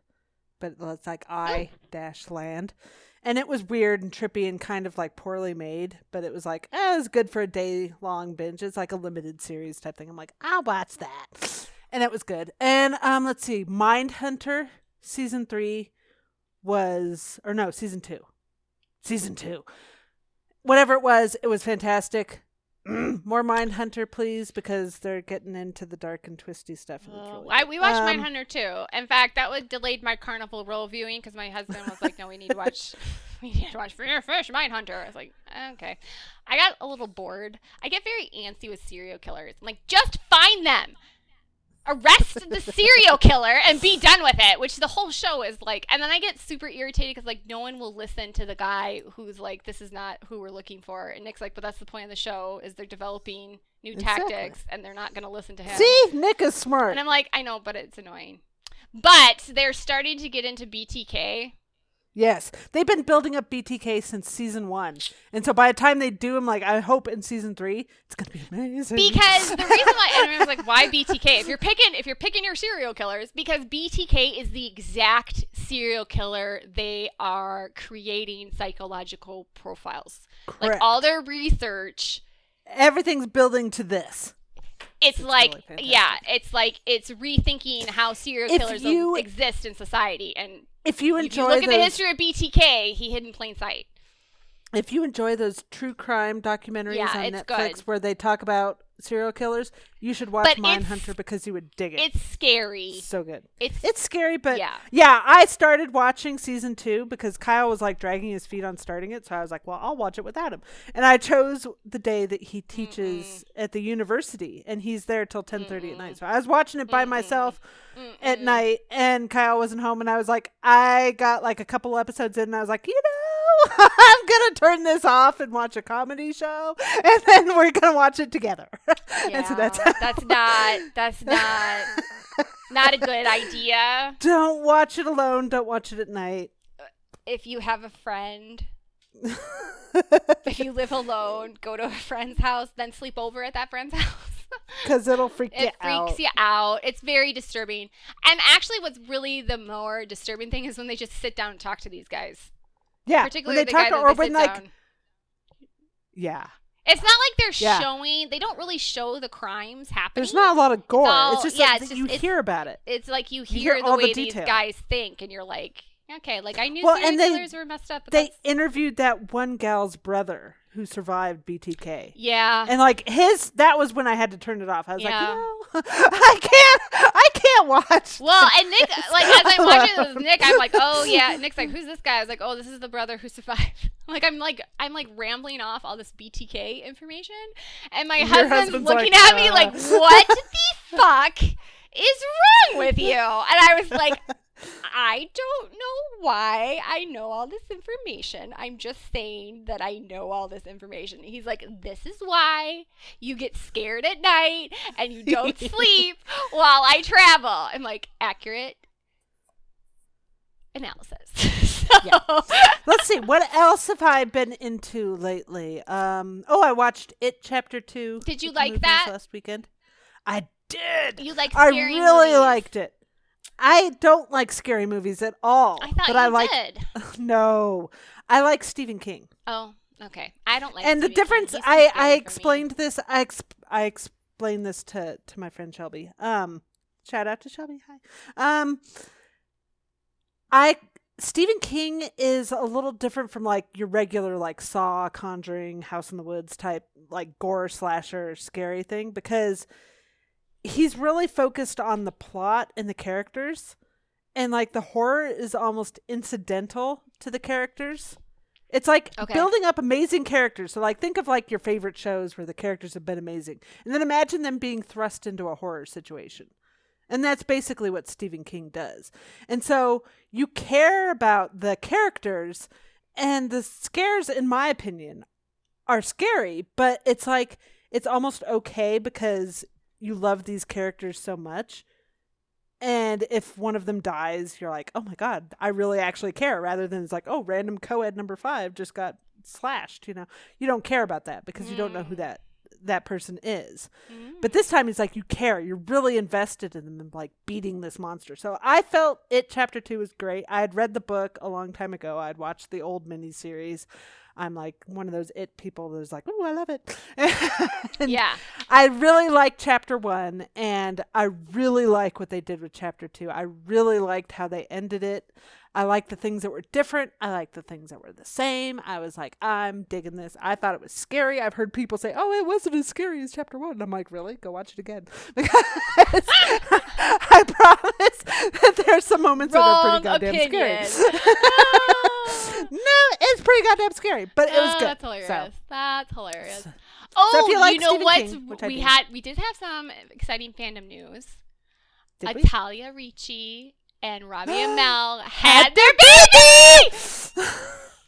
but it's like I dash land, and it was weird and trippy and kind of like poorly made, but it was like eh, it was good for a day long binge. It's like a limited series type thing. I'm like, I'll watch that, and it was good. And um, let's see, Mindhunter season three was or no season two season two whatever it was it was fantastic more mind hunter please because they're getting into the dark and twisty stuff and Oh, really I, we watched Um, Mindhunter too. In fact, that would delayed my Carnival Row viewing because my husband was like, "No, we need to watch, we need to watch Fear Fish Mindhunter." I was like, "Okay." I got a little bored. I get very antsy with serial killers. I'm like, just find them, arrest the serial killer, and be done with it. Which the whole show is like. And then I get super irritated because like no one will listen to the guy who's like, "This is not who we're looking for." And Nick's like, "But that's the point of the show is they're developing new Exactly. tactics, and they're not going to listen to him." see nick is smart And I'm like, I know, but it's annoying. But they're starting to get into BTK. Yes. They've been building up btk since season one. And so by the time they do them like i hope in season three it's gonna be amazing. Because the reason why and everyone's like, why BTK? If you're picking if you're picking your serial killers, because BTK is the exact serial killer they are creating psychological profiles. Like all their research everything's building to this it's, It's like fantastic. yeah, it's like it's rethinking how serial If killers you- exist in society. And if you if enjoy you look at the history of BTK, he hid in plain sight. if you enjoy those true crime documentaries Yeah, on Netflix good. where they talk about serial killers, you should watch Mindhunter because you would dig it. It's scary. so good. It's It's scary, but Yeah. yeah. I started watching season two because Kyle was like dragging his feet on starting it, so I was like, well, I'll watch it without him. And I chose the day that he teaches at the university, and he's there till ten thirty at night. So I was watching it by myself at night, and Kyle wasn't home, and I was like, I got like a couple episodes in, and I was like, you know. I'm gonna turn this off and watch a comedy show, and then we're gonna watch it together. and so that's Yeah, that's not that's not not a good idea. Don't watch it alone. Don't watch it at night. If you have a friend, if you live alone, go to a friend's house, then sleep over at that friend's house. Because it'll freak you out. it freaks you out. It's very disturbing. And actually, what's really the more disturbing thing is when they just sit down and talk to these guys. yeah. Particularly when they the talk to, that or they sit like, down. yeah. It's not like they're Yeah. showing. They don't really show the crimes happening. There's not a lot of gore. all- it's just yeah, like it's just- you hear about it. it's like you You hear, hear the all the way these guys think, and you're like, okay, like I knew Well, serial and they- killers were messed up. But They interviewed that one gal's brother who survived BTK. yeah, And like his, that was when I had to turn it off. I was Yeah. like, you know, I can't, I can't watch. Well, and Nick, like as I'm watching this with Nick, I'm like, oh yeah. Nick's like, who's this guy? I was like, oh, this is the brother who survived. Like I'm like I'm like rambling off all this BTK information, and my Your husband's, husband's looking like, at me uh. like, what the fuck is wrong with you? And I was like, I don't know why I know all this information. I'm just saying that I know all this information. He's like, This is why you get scared at night and you don't sleep while I travel. I'm like, accurate analysis. so, Yeah. Let's see. What else have I been into lately? Um. Oh, I watched It Chapter Two. Did you like that? last weekend? I did. You like I really movies. liked it. I don't like scary movies at all. I thought but you I like did. no. I like Stephen King. Oh, okay. I don't like. and the Stephen King. difference I I explained this I exp- I explained this to to my friend Shelby. Um shout out to Shelby. Hi. Um I Stephen King is a little different from like your regular like Saw, Conjuring, House in the Woods type like gore slasher scary thing because he's really focused on the plot and the characters and like the horror is almost incidental to the characters. It's like Okay. building up amazing characters. So like think of like your favorite shows where the characters have been amazing. And then imagine them being thrust into a horror situation. And that's basically what Stephen King does. And so you care about the characters and the scares in my opinion are scary, but it's like it's almost okay because you love these characters so much. And if one of them dies, you're like, oh my God, I really actually care, rather than it's like, oh, random co ed number five just got slashed, you know. You don't care about that because you don't know who Mm. that that person is. Mm. But this time it's like you care. You're really invested in them and like beating this monster. So I felt it chapter two was great. I had read the book a long time ago. I'd watched the old miniseries. I'm like one of those it people that's like, oh, I love it. Yeah. I really liked chapter one, and I really like what they did with chapter two. I really liked how they ended it. I like the things that were different. I like the things that were the same. I was like, I'm digging this. I thought it was scary. I've heard people say, oh, it wasn't as scary as chapter one. And I'm like, really? Go watch it again. Because I promise that there's some moments that are pretty goddamn opinion. scary. No, it's pretty goddamn scary, but it was Oh, good. That's hilarious. So, That's hilarious. So- Oh, you like know Stephen what? King, we had we did have some exciting fandom news. did we? Italia Ricci and Robbie Amell had their baby.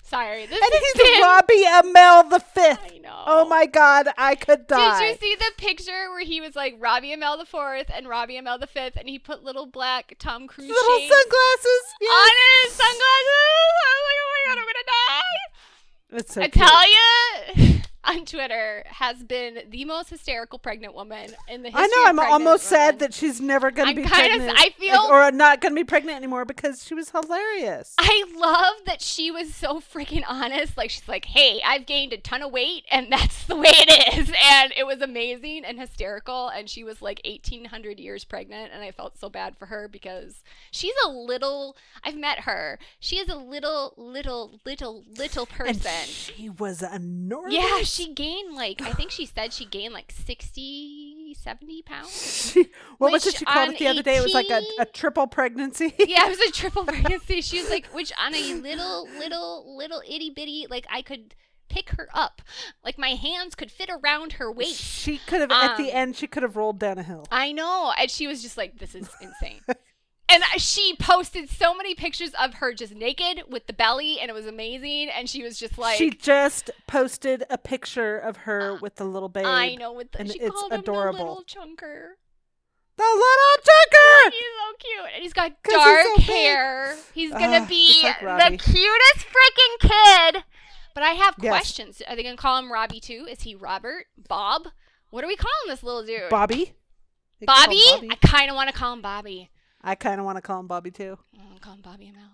Sorry, this And he's been- Robbie Amell the fifth. I know. Oh my god, I could die. Did you see the picture where he was like Robbie Amell the fourth and Robbie Amell the fifth, and he put little black Tom Cruise Little sunglasses. Yes. on his sunglasses? I was like, oh my god, I'm gonna die. It's so cute. Italia on Twitter has been the most hysterical pregnant woman in the history I know. I'm almost sad that she's never going to be pregnant. I feel- or not going to be pregnant anymore because she was hilarious. I love that she was so freaking honest. Like she's like, "Hey, I've gained a ton of weight, and that's the way it is." And it was amazing and hysterical. And she was like 1,800 years pregnant, and I felt so bad for her because she's a little. I've met her. She is a little, little, little, little and person. she was enormous. Yeah, she gained like I think she said she gained like 60, 70 pounds. She, what was it she called it the other day? It was like a, a triple pregnancy. yeah, it was a triple pregnancy. She was like, which on a little, little, little itty bitty, like I could pick her up, like my hands could fit around her waist. She could have at the Um, end. She could have rolled down a hill. I know, and she was just like, "This is insane." And she posted so many pictures of her just naked with the belly, and it was amazing. And she was just like, she just posted a picture of her with the little baby. "I know," with the, and she it's called him adorable. the little chunker. The little chunker. He's so cute, and he's got 'Cause he's dark so hair. He's gonna Ah, be like the cutest freaking kid. But I have Yes. questions. Are they gonna call him Robbie too? Is he Robert? Bob? What are we calling this little dude? Bobby. Bobby? Bobby. I kind of want to call him Bobby. I kind of want to call him Bobby too. I want to call him Bobby Amell.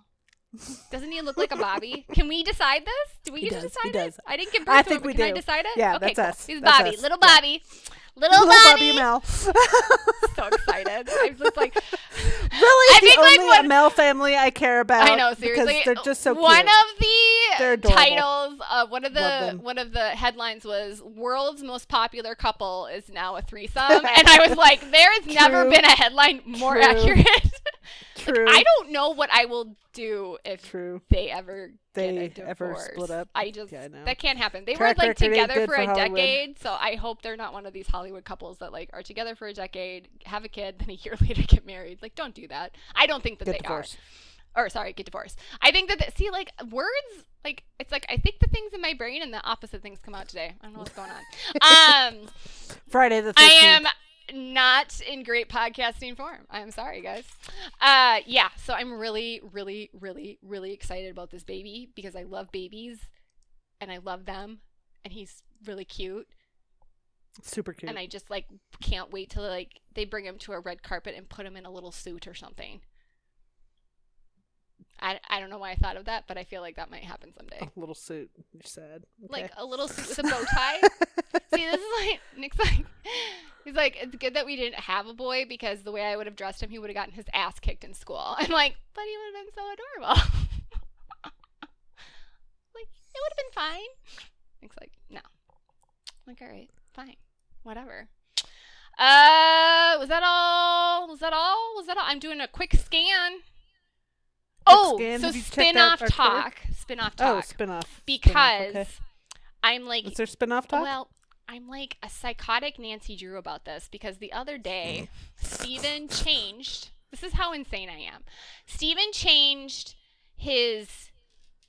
Doesn't he look like a Bobby? Can we decide this? Do we He get to does, decide he this? I didn't give birth I to think him, we but can I do. decide it? Yeah, okay, that's cool. us. He's That's Bobby. us. Little Yeah. Little, Little Bobby Bobby. Amell. so excited. I'm just like, really, I the think, like, only what- Amell family I care about. I know, seriously. because they're just so one cute. of the titles of one of the one of the headlines was "World's most popular couple is now a threesome," and I was like, "There has never been a headline more True. accurate." True. I don't know what I will do if True. they ever They ever split up. I just Yeah, I that can't happen. They Track were like together for a decade, so I hope they're not one of these Hollywood couples that like are together for a decade, have a kid, then a year later get married. Like, don't do that. I don't think that Get they divorced. are. Or sorry, get divorced. I think that the, see, like words, like it's like I think the things in my brain and the opposite things come out today. I don't know what's going on. Um, Friday the 13th. I am not in great podcasting form. I'm sorry, guys. Uh, yeah, so I'm really, really, really, really excited about this baby because I love babies and I love them, and he's really cute, super cute. and I just like can't wait till like they bring him to a red carpet and put him in a little suit or something. I, I don't know why I thought of that, but I feel like that might happen someday. a little suit. You're sad. Like a little suit with a bow tie. See, this is like Nick's like he's like it's good that we didn't have a boy because the way I would have dressed him, he would have gotten his ass kicked in school. I'm like, but he would have been so adorable. like it would have been fine. Nick's like, no. I'm like, all right, fine, whatever. Uh, was that all? Was that all? Was that all? I'm doing a quick scan. Oh, scan. so spin-off talk. Spin off talk. oh, spin-off. because Spin-off, okay. I'm like, Is there spin-off talk? well, I'm like a psychotic Nancy Drew about this because the other day, Stephen changed. This is how insane I am. Stephen changed his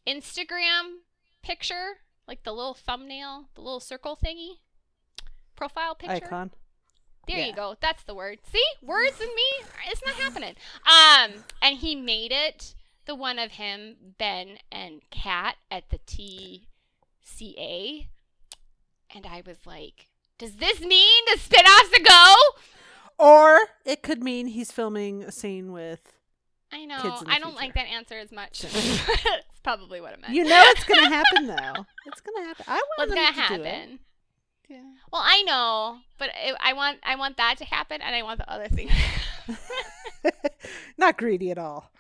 Instagram picture, like the little thumbnail, the little circle thingy, profile picture. Icon. There Yeah. you go. That's the word. See? Words and me, it's not happening. Um, and he made it the one of him, Ben, and Kat at the TCA. And I was like, does this mean the spin-offs to go? Or it could mean he's filming a scene with. I know. Kids in the I don't like that answer as much. It's probably what it meant. You know it's gonna happen though. It's gonna happen. I want What's gonna to do it. happen? Yeah. Well, I know, but it, I want I want that to happen, and I want the other thing. Not greedy at all.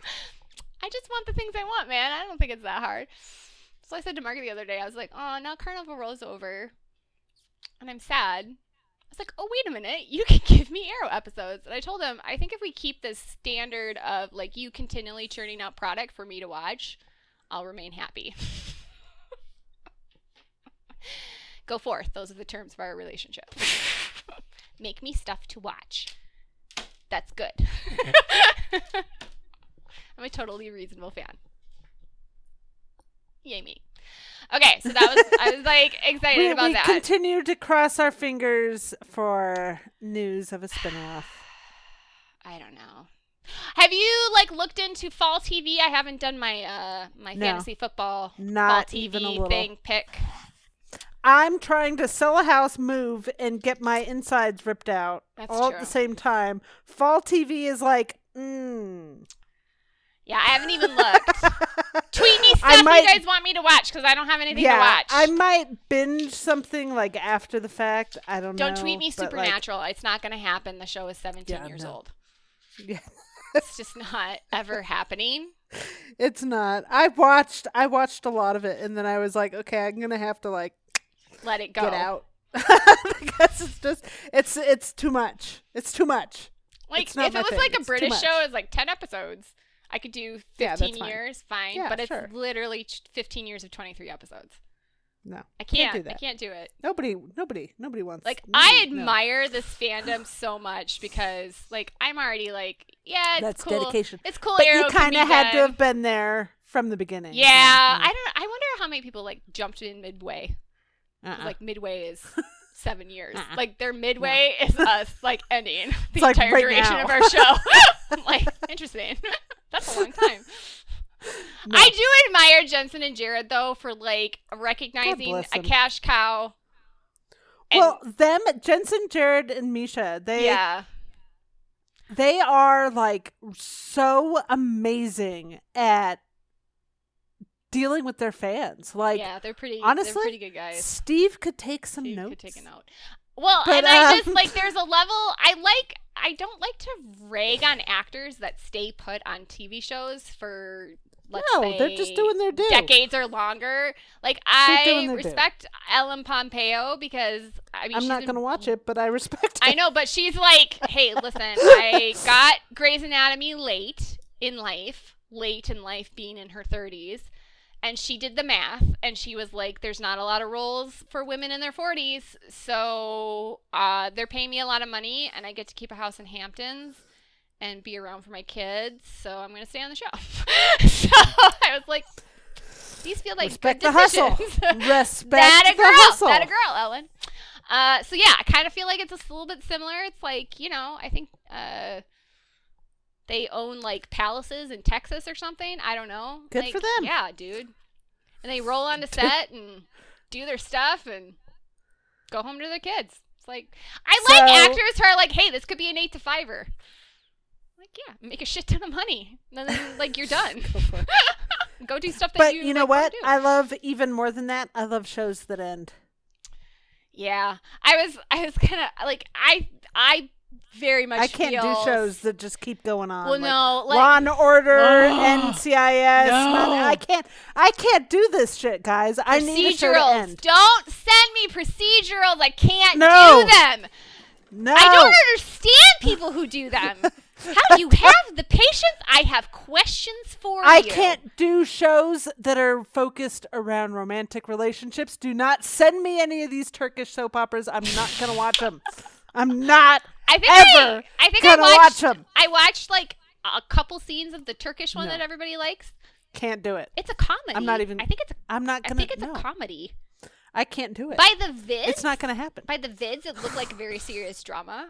I just want the things I want, man. I don't think it's that hard. So I said to Margaret the other day, I was like, oh, now Carnival Row's over. And I'm sad. I was like, oh, wait a minute. You can give me Arrow episodes. And I told him, I think if we keep this standard of like you continually churning out product for me to watch, I'll remain happy. Go forth. Those are the terms of our relationship. Make me stuff to watch. That's good. I'm a totally reasonable fan. Yay me. Okay, so that was I was like excited We, about we that. continue to cross our fingers for news of a spin-off. I don't know. Have you like looked into fall TV? I haven't done my uh my No. fantasy football Not fall even a TV little. thing pick. I'm trying to sell a house, move, and get my insides ripped out That's all at the same time. Fall TV is like, mm. Yeah, I haven't even looked. Tweet me I stuff might- you guys want me to watch because I don't have anything yeah, to watch. I might binge something like after the fact. I don't, know. don't tweet me but, like, Supernatural. it's not going to happen. The show is 17 Yeah, years no. old. yeah. It's just not ever happening. It's not. I watched. I watched a lot of it, and then I was like, okay, I'm gonna have to like Let it go. get out because it's just it's it's too much. It's too much. Like It's not if it was thing. like a It's British show, it's like ten episodes. I could do fifteen fine. years, fine. Yeah, but it's sure. literally fifteen years of twenty three episodes. No, I Can't can't. do that. I can't do it. nobody, nobody, nobody wants. Like nobody- I no. admire this fandom so much because like I'm already like yeah, it's That's cool. dedication. It's cool. But Arrow you kind of had to have been there from the beginning. Yeah, yeah. I don't. I wonder how many people like jumped in midway. Uh-uh. Like midway is seven years. Uh-uh. Like their midway is us like ending the like entire right duration now. of our show. Like interesting. That's a long time. No. I do admire Jensen and Jared though for like recognizing a cash cow. And, well, them, Jensen, Jared, and Misha, they yeah, they are like so amazing at dealing with their fans. Like yeah, they're pretty. honestly, they're pretty good guys. Steve could take some Steve notes. could take a note. Well, But, and I just um, like there's a level I like. I don't like to rag on actors that stay put on TV shows for let's no, say they're just doing their due. decades or longer. Like I their due. respect Ellen Pompeo because I mean I'm not going to watch it, but I respect it. I know, but she's like, hey, listen, I got Grey's Anatomy late, in life, late in life, being in her 30s. And she did the math and she was like, there's not a lot of roles for women in their 40s. So uh, they're paying me a lot of money and I get to keep a house in Hamptons and be around for my kids. So I'm going to stay on the show. so I was like, these feel like Respect the hustle. Respect that a the girl. hustle. That a girl, Ellen. Uh, so yeah, I kind of feel like it's a little bit similar. It's like you know, I think uh, they own like palaces in Texas or something. I don't know. Good Like, for them. Yeah, dude. And they roll onto set and do their stuff and go home to their kids. It's like I like actors who are like, hey, this could be an eight to fiver. Like yeah, make a shit ton of money, and then like you're done. Go go do stuff that But you you know like, what? I love even more than that. I love shows that end. Yeah, I was I was kind of like I I very much I can't do shows that just keep going on. Well, like no, like Law and Order, oh. Ugh. NCIS. No. I can't. I can't do this shit, guys. I need a show to procedurals. end. Don't send me procedurals. I can't No. do them. No. I don't understand people who do them. How do you have the patience? I have questions for I you. I can't do shows that are focused around romantic relationships. Do not send me any of these Turkish soap operas. I'm not gonna watch them. I'm not I think ever I, I think I watched, watch them. I watched like a couple scenes of the Turkish one No. that everybody likes. Can't do it. It's a comedy. I'm not even- I think it's. A, I'm not I gonna. think it's no, a comedy. I can't do it. By the vids, it's not gonna happen. by the vids, it looked like a very serious drama.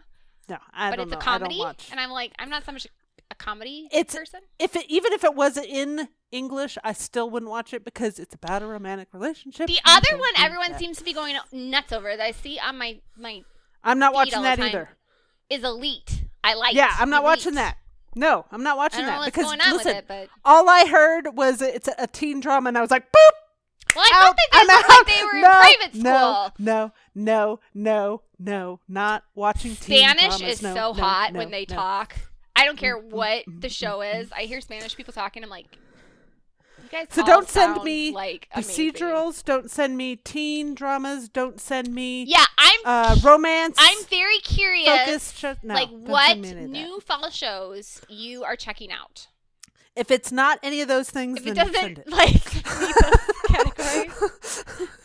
No, I but don't it's know. a comedy, I and I'm like, I'm not so much a comedy It's- person. if it, even if it was in English, I still wouldn't watch it because it's about a romantic relationship. The other one everyone that. seems to be going nuts over that I see on my my I'm not watching that either. Is Elite. I like. Yeah, I'm not watching that. No, I'm not I watching that what's because going on listen, with it, but all I heard was it's a, teen drama, and I was like, boop. well, I out, thought they I'm did out. like they were no, in private school. No, no, no, no, no, not watching teen Spanish dramas. is No, so no, hot when they talk. I don't care Mm, mm what mm, the mm, show is. I hear Spanish people talking. I'm like, guys. So don't send me like amazing. Procedurals. Don't send me teen dramas. Don't send me Yeah, I'm. uh, romance. I'm very curious. focused. No, like what send me any of that. new fall shows you are checking out? If it's not any of those things, If it doesn't it. like meet those categories.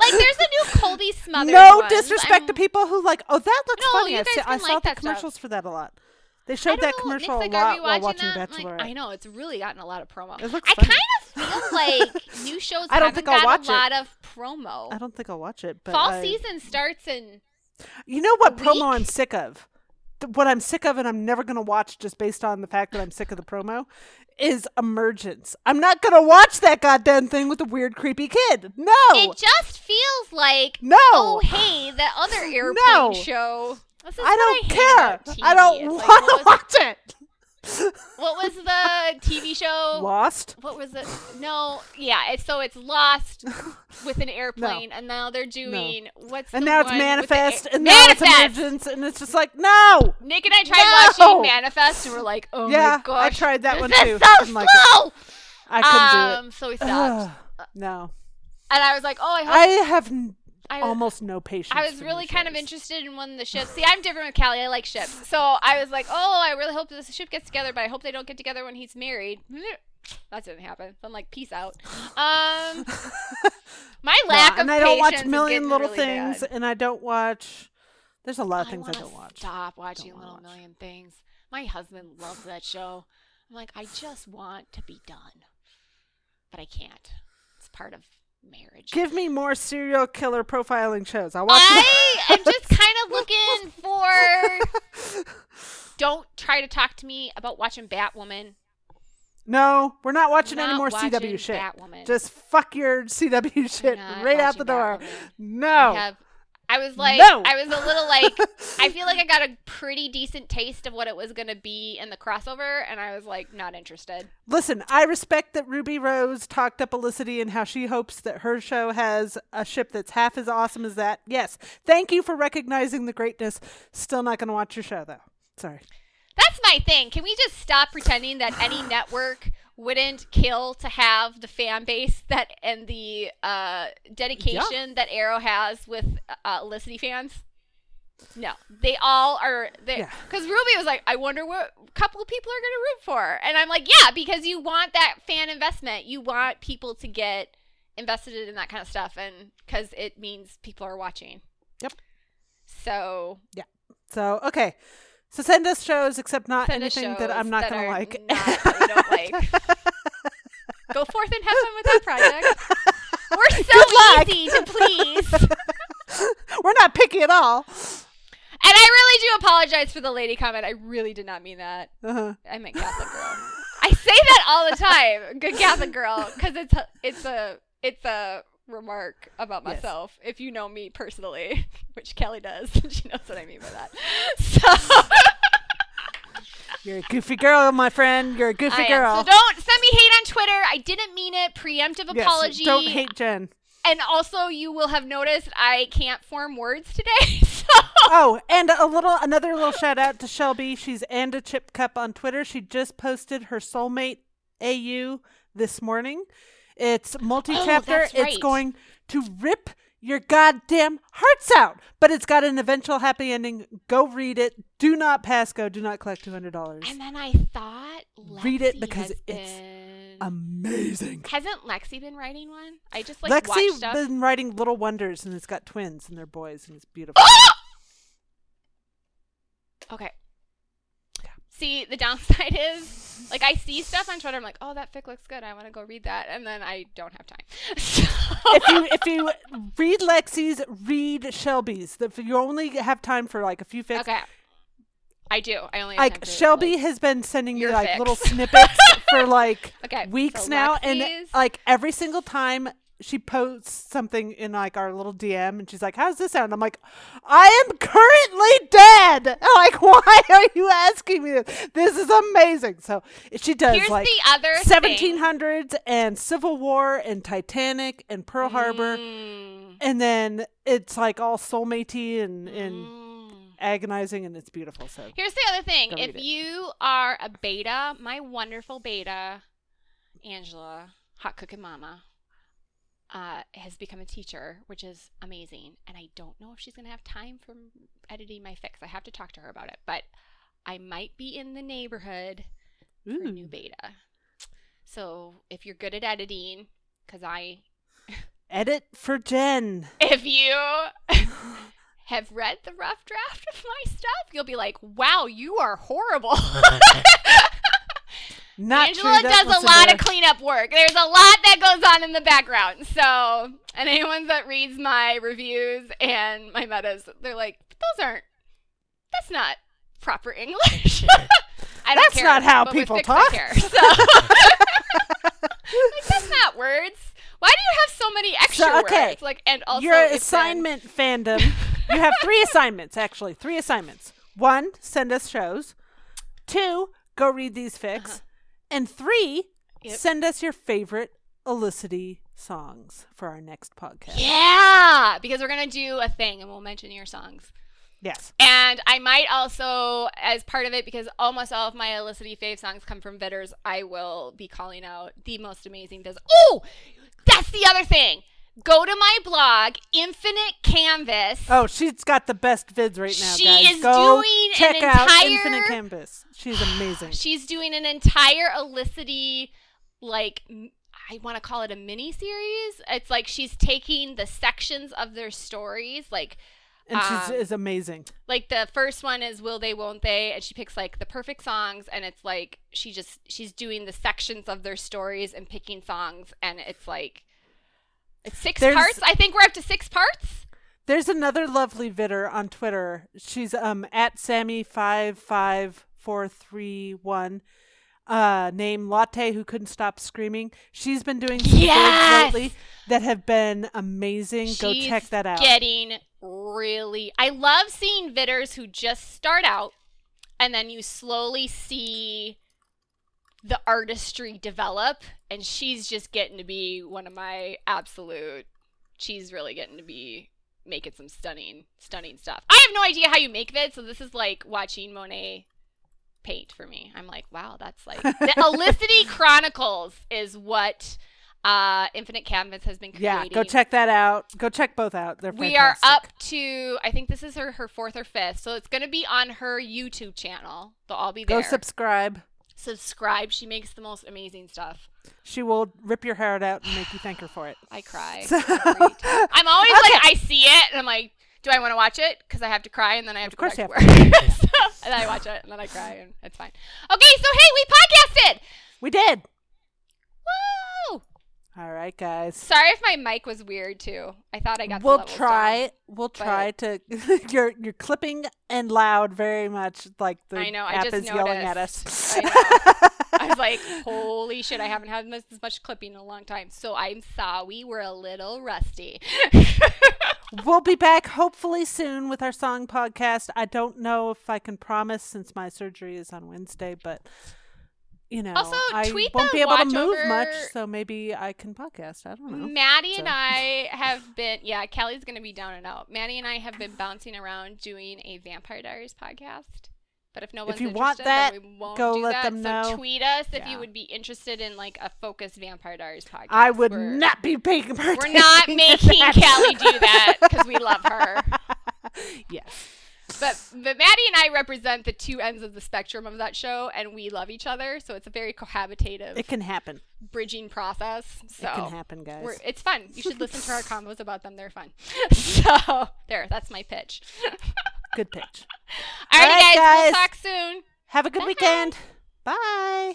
Like there's a new Colby Smothers. no ones. disrespect I'm- to people who like, oh, that looks No, funny. I, I can saw like the that stuff. commercials for that a lot. They showed that know, commercial Nick's a lot while watching that? Bachelorette. Like, I know it's really gotten a lot of promo. It looks I funny. kind of feel like new shows I don't think I'll watch a it. lot of promo. I don't think I'll watch it. But Fall I- season starts in You know what promo I'm sick of? What I'm sick of and I'm never going to watch just based on the fact that I'm sick of the promo is Emergence. I'm not going to watch that goddamn thing with a weird, creepy kid. No. It just feels like no. oh hey that other airplane No. show. I don't hate care. I don't It's want to watch it. what was the TV show? Lost? What was it? No, yeah. It's so it's lost with an airplane, and now they're doing what's And the now it's one with the Manifest, and now it's Manifest! Emergence, and it's just like, no. Nick and I tried No! watching Manifest, and we're like, oh Yeah, my gosh, I tried that one too. So Didn't like slow. I couldn't um, so we do stopped, no. and I was like, oh, I hope I have I, almost no patience. I was really kind of interested in one of the ships. See, I'm different with Callie. I like ships. So I was like, oh, I really hope this ship gets together, but I hope they don't get together when he's married. That didn't happen. So I'm like, peace out. Um, my lack of and I don't watch Million Little really Things, bad. and I don't watch. There's a lot of things I, wanna don't watch. Stop watching Little watch. Million Things. My husband loves that show. I'm like, I just want to be done, but I can't. It's part of marriage. Give me more serial killer profiling shows. I'll watch. I am just kind of looking for. Don't try to talk to me about watching Batwoman. no, we're not watching any Not more watching CW shit. Batwoman. Just fuck your CW shit right out the door. Batwoman. No. I was like, No. I was a little like, I feel like I got a pretty decent taste of what it was gonna be in the crossover, and I was like, not interested. Listen, I respect that Ruby Rose talked up Olicity and how she hopes that her show has a ship that's half as awesome as that. Yes. Thank you for recognizing the greatness. Still not going to watch your show, though. Sorry. That's my thing. Can we just stop pretending that any network wouldn't kill to have the fan base that and the uh, dedication that Arrow has with uh, Olicity fans? No, they all are. Because Yeah. Ruby was like, I wonder what couple of people are going to root for, and I'm like, yeah, because you want that fan investment. You want people to get invested in that kind of stuff, and because it means people are watching. Yep. So yeah. So okay. So send us shows, except not send anything that I'm not gonna like. not- don't like. Go forth and have fun with that project. We're so easy to please. We're not picky at all. And I really do apologize for the lady comment. I really did not mean that. Uh-huh. I meant Catholic girl. I say that all the time, good Catholic girl, because it's it's a it's a remark about Yes. myself. If you know me personally, which Kelly does, she knows what I mean by that. So You're a goofy girl, my friend. You're a goofy I am. girl. So don't send me hate on Twitter. I didn't mean it. Preemptive Yes, apology. Don't hate Jen. And also, you will have noticed I can't form words today. So Oh, and a little another little shout out to Shelby. She's and a chip cup on Twitter. She just posted her soulmate AU this morning. It's multi-chapter. Oh, that's It's going to rip your goddamn hearts out, but it's got an eventual happy ending. Go read it. Do not pass go. Do not collect two hundred dollars. and then I thought Read it because it's been... Amazing. Hasn't Lexi been writing one? I just like Lexi stuff. been writing Little Wonders, and it's got twins, and they're boys, and it's beautiful. Ah! Okay. See, the downside is, like, I see stuff on Twitter. I'm like, oh, that fic looks good. I want to go read that, and then I don't have time. So, if you if you read Lexi's, read Shelby's. If you only have time for like a few fics, okay, I do. I only have time like Shelby like- has been sending me like fix. little snippets for like okay weeks so now, and like every single time she posts something in like our little DM, and she's like, "How's this sound?" I'm like, "I am currently dead." I'm like, why are you asking me this? This is amazing. So she does here's like. the other thing. 1700s and Civil War and Titanic and Pearl Harbor, Mm, and then it's like all soulmatey and, and mm. agonizing, and it's beautiful. So Here's the other thing. If it. you are a beta, my wonderful beta, Angela, hot cooking mama, uh, has become a teacher, which is amazing. And I don't know if she's going to have time for editing my fix. I have to talk to her about it. But I might be in the neighborhood for a new beta. So if you're good at editing, because I, edit for Jen. if you have read the rough draft of my stuff, you'll be like, wow, you are horrible. Not Angela true. does a lot of cleanup work. There's a lot that goes on in the background. So, and anyone that reads my reviews and my metas, they're like, those aren't, that's not proper English. I don't That's care, not how people talk. care. So. like, that's not words. Why do you have so many extra So, okay. words? Like, and also Your it's been- assignment fandom. you have three assignments, actually. Three assignments. One, send us shows. Two, go read these fics. Uh-huh. And three, Yep. Send us your favorite Olicity songs for our next podcast. Yeah, because we're gonna do a thing and we'll mention your songs. Yes. And I might also, as part of it, because almost all of my Olicity fave songs come from Vidders, I will be calling out the most amazing Viz. Oh, that's the other thing. Go to my blog, Infinite Canvas. Oh, she's got the best vids right now, She guys. is Go doing an check out entire- Infinite Canvas. She's amazing. She's doing an entire Olicity, like, I want to call it a mini series. It's like she's taking the sections of their stories, like, and she's um, is amazing. like the first one is will they won't they and she picks like the perfect songs and it's like she just she's doing the sections of their stories and picking songs and it's like it's six There's- parts i think we're up to six parts There's another lovely vidder on Twitter. She's um at Sammy five five four three one. Uh, name Latte who couldn't stop screaming. She's been doing some Yes! lately that have been amazing. Go check that out. getting really i love seeing vidders who just start out and then you slowly see the artistry develop and she's just getting to be one of my absolute she's really getting to be making some stunning stunning stuff i have no idea how you make vids so this is like watching monet paint for me i'm like wow that's like the olicity chronicles is what Uh, Infinite Canvas has been creating. Yeah, go check that out. Go check both out. They're We are up to I think this is her her fourth or fifth, so it's gonna be on her YouTube channel. They'll all be there. Go subscribe. Subscribe. She makes the most amazing stuff. She will rip your hair out and make you thank her for it. I cry. I'm always like I see it and I'm like, do I want to watch it? Because I have to cry and then I have to course go you back to work. so, and then I watch it and then I cry and it's fine. Okay, so hey, we podcasted. We did. Woo! All right, guys. Sorry if my mic was weird too. I thought I got. the We'll try. down. We'll try to. you're you're clipping and loud very much like the I know, I app just is yelling at us. I. I was like, holy shit, I haven't had this, this much clipping in a long time. So I'm sorry, we're a little rusty. we'll be back hopefully soon with our song podcast. I don't know if I can promise since my surgery is on Wednesday, but you know, Also, I won't be able to move much, so maybe I can podcast. I don't know. Maddie and I have been, yeah, Kelly's going to be down and out. Maddie and I have been bouncing around doing a Vampire Diaries podcast. But if no one's you interested, want that, we won't go do let that. them so know. tweet us if Yeah. you would be interested in like a focused Vampire Diaries podcast. I would We're- not be paying We're not making Kelly do that because we love her. yes. But but Maddie and I represent the two ends of the spectrum of that show, and we love each other. So it's a very cohabitative, It can happen. bridging process. So it can happen, guys. We're, it's fun. You should listen to our combos about them. They're fun. so there, that's my pitch. Good pitch. Alrighty, All right, guys, We'll talk soon. Have a good Bye. weekend. Bye.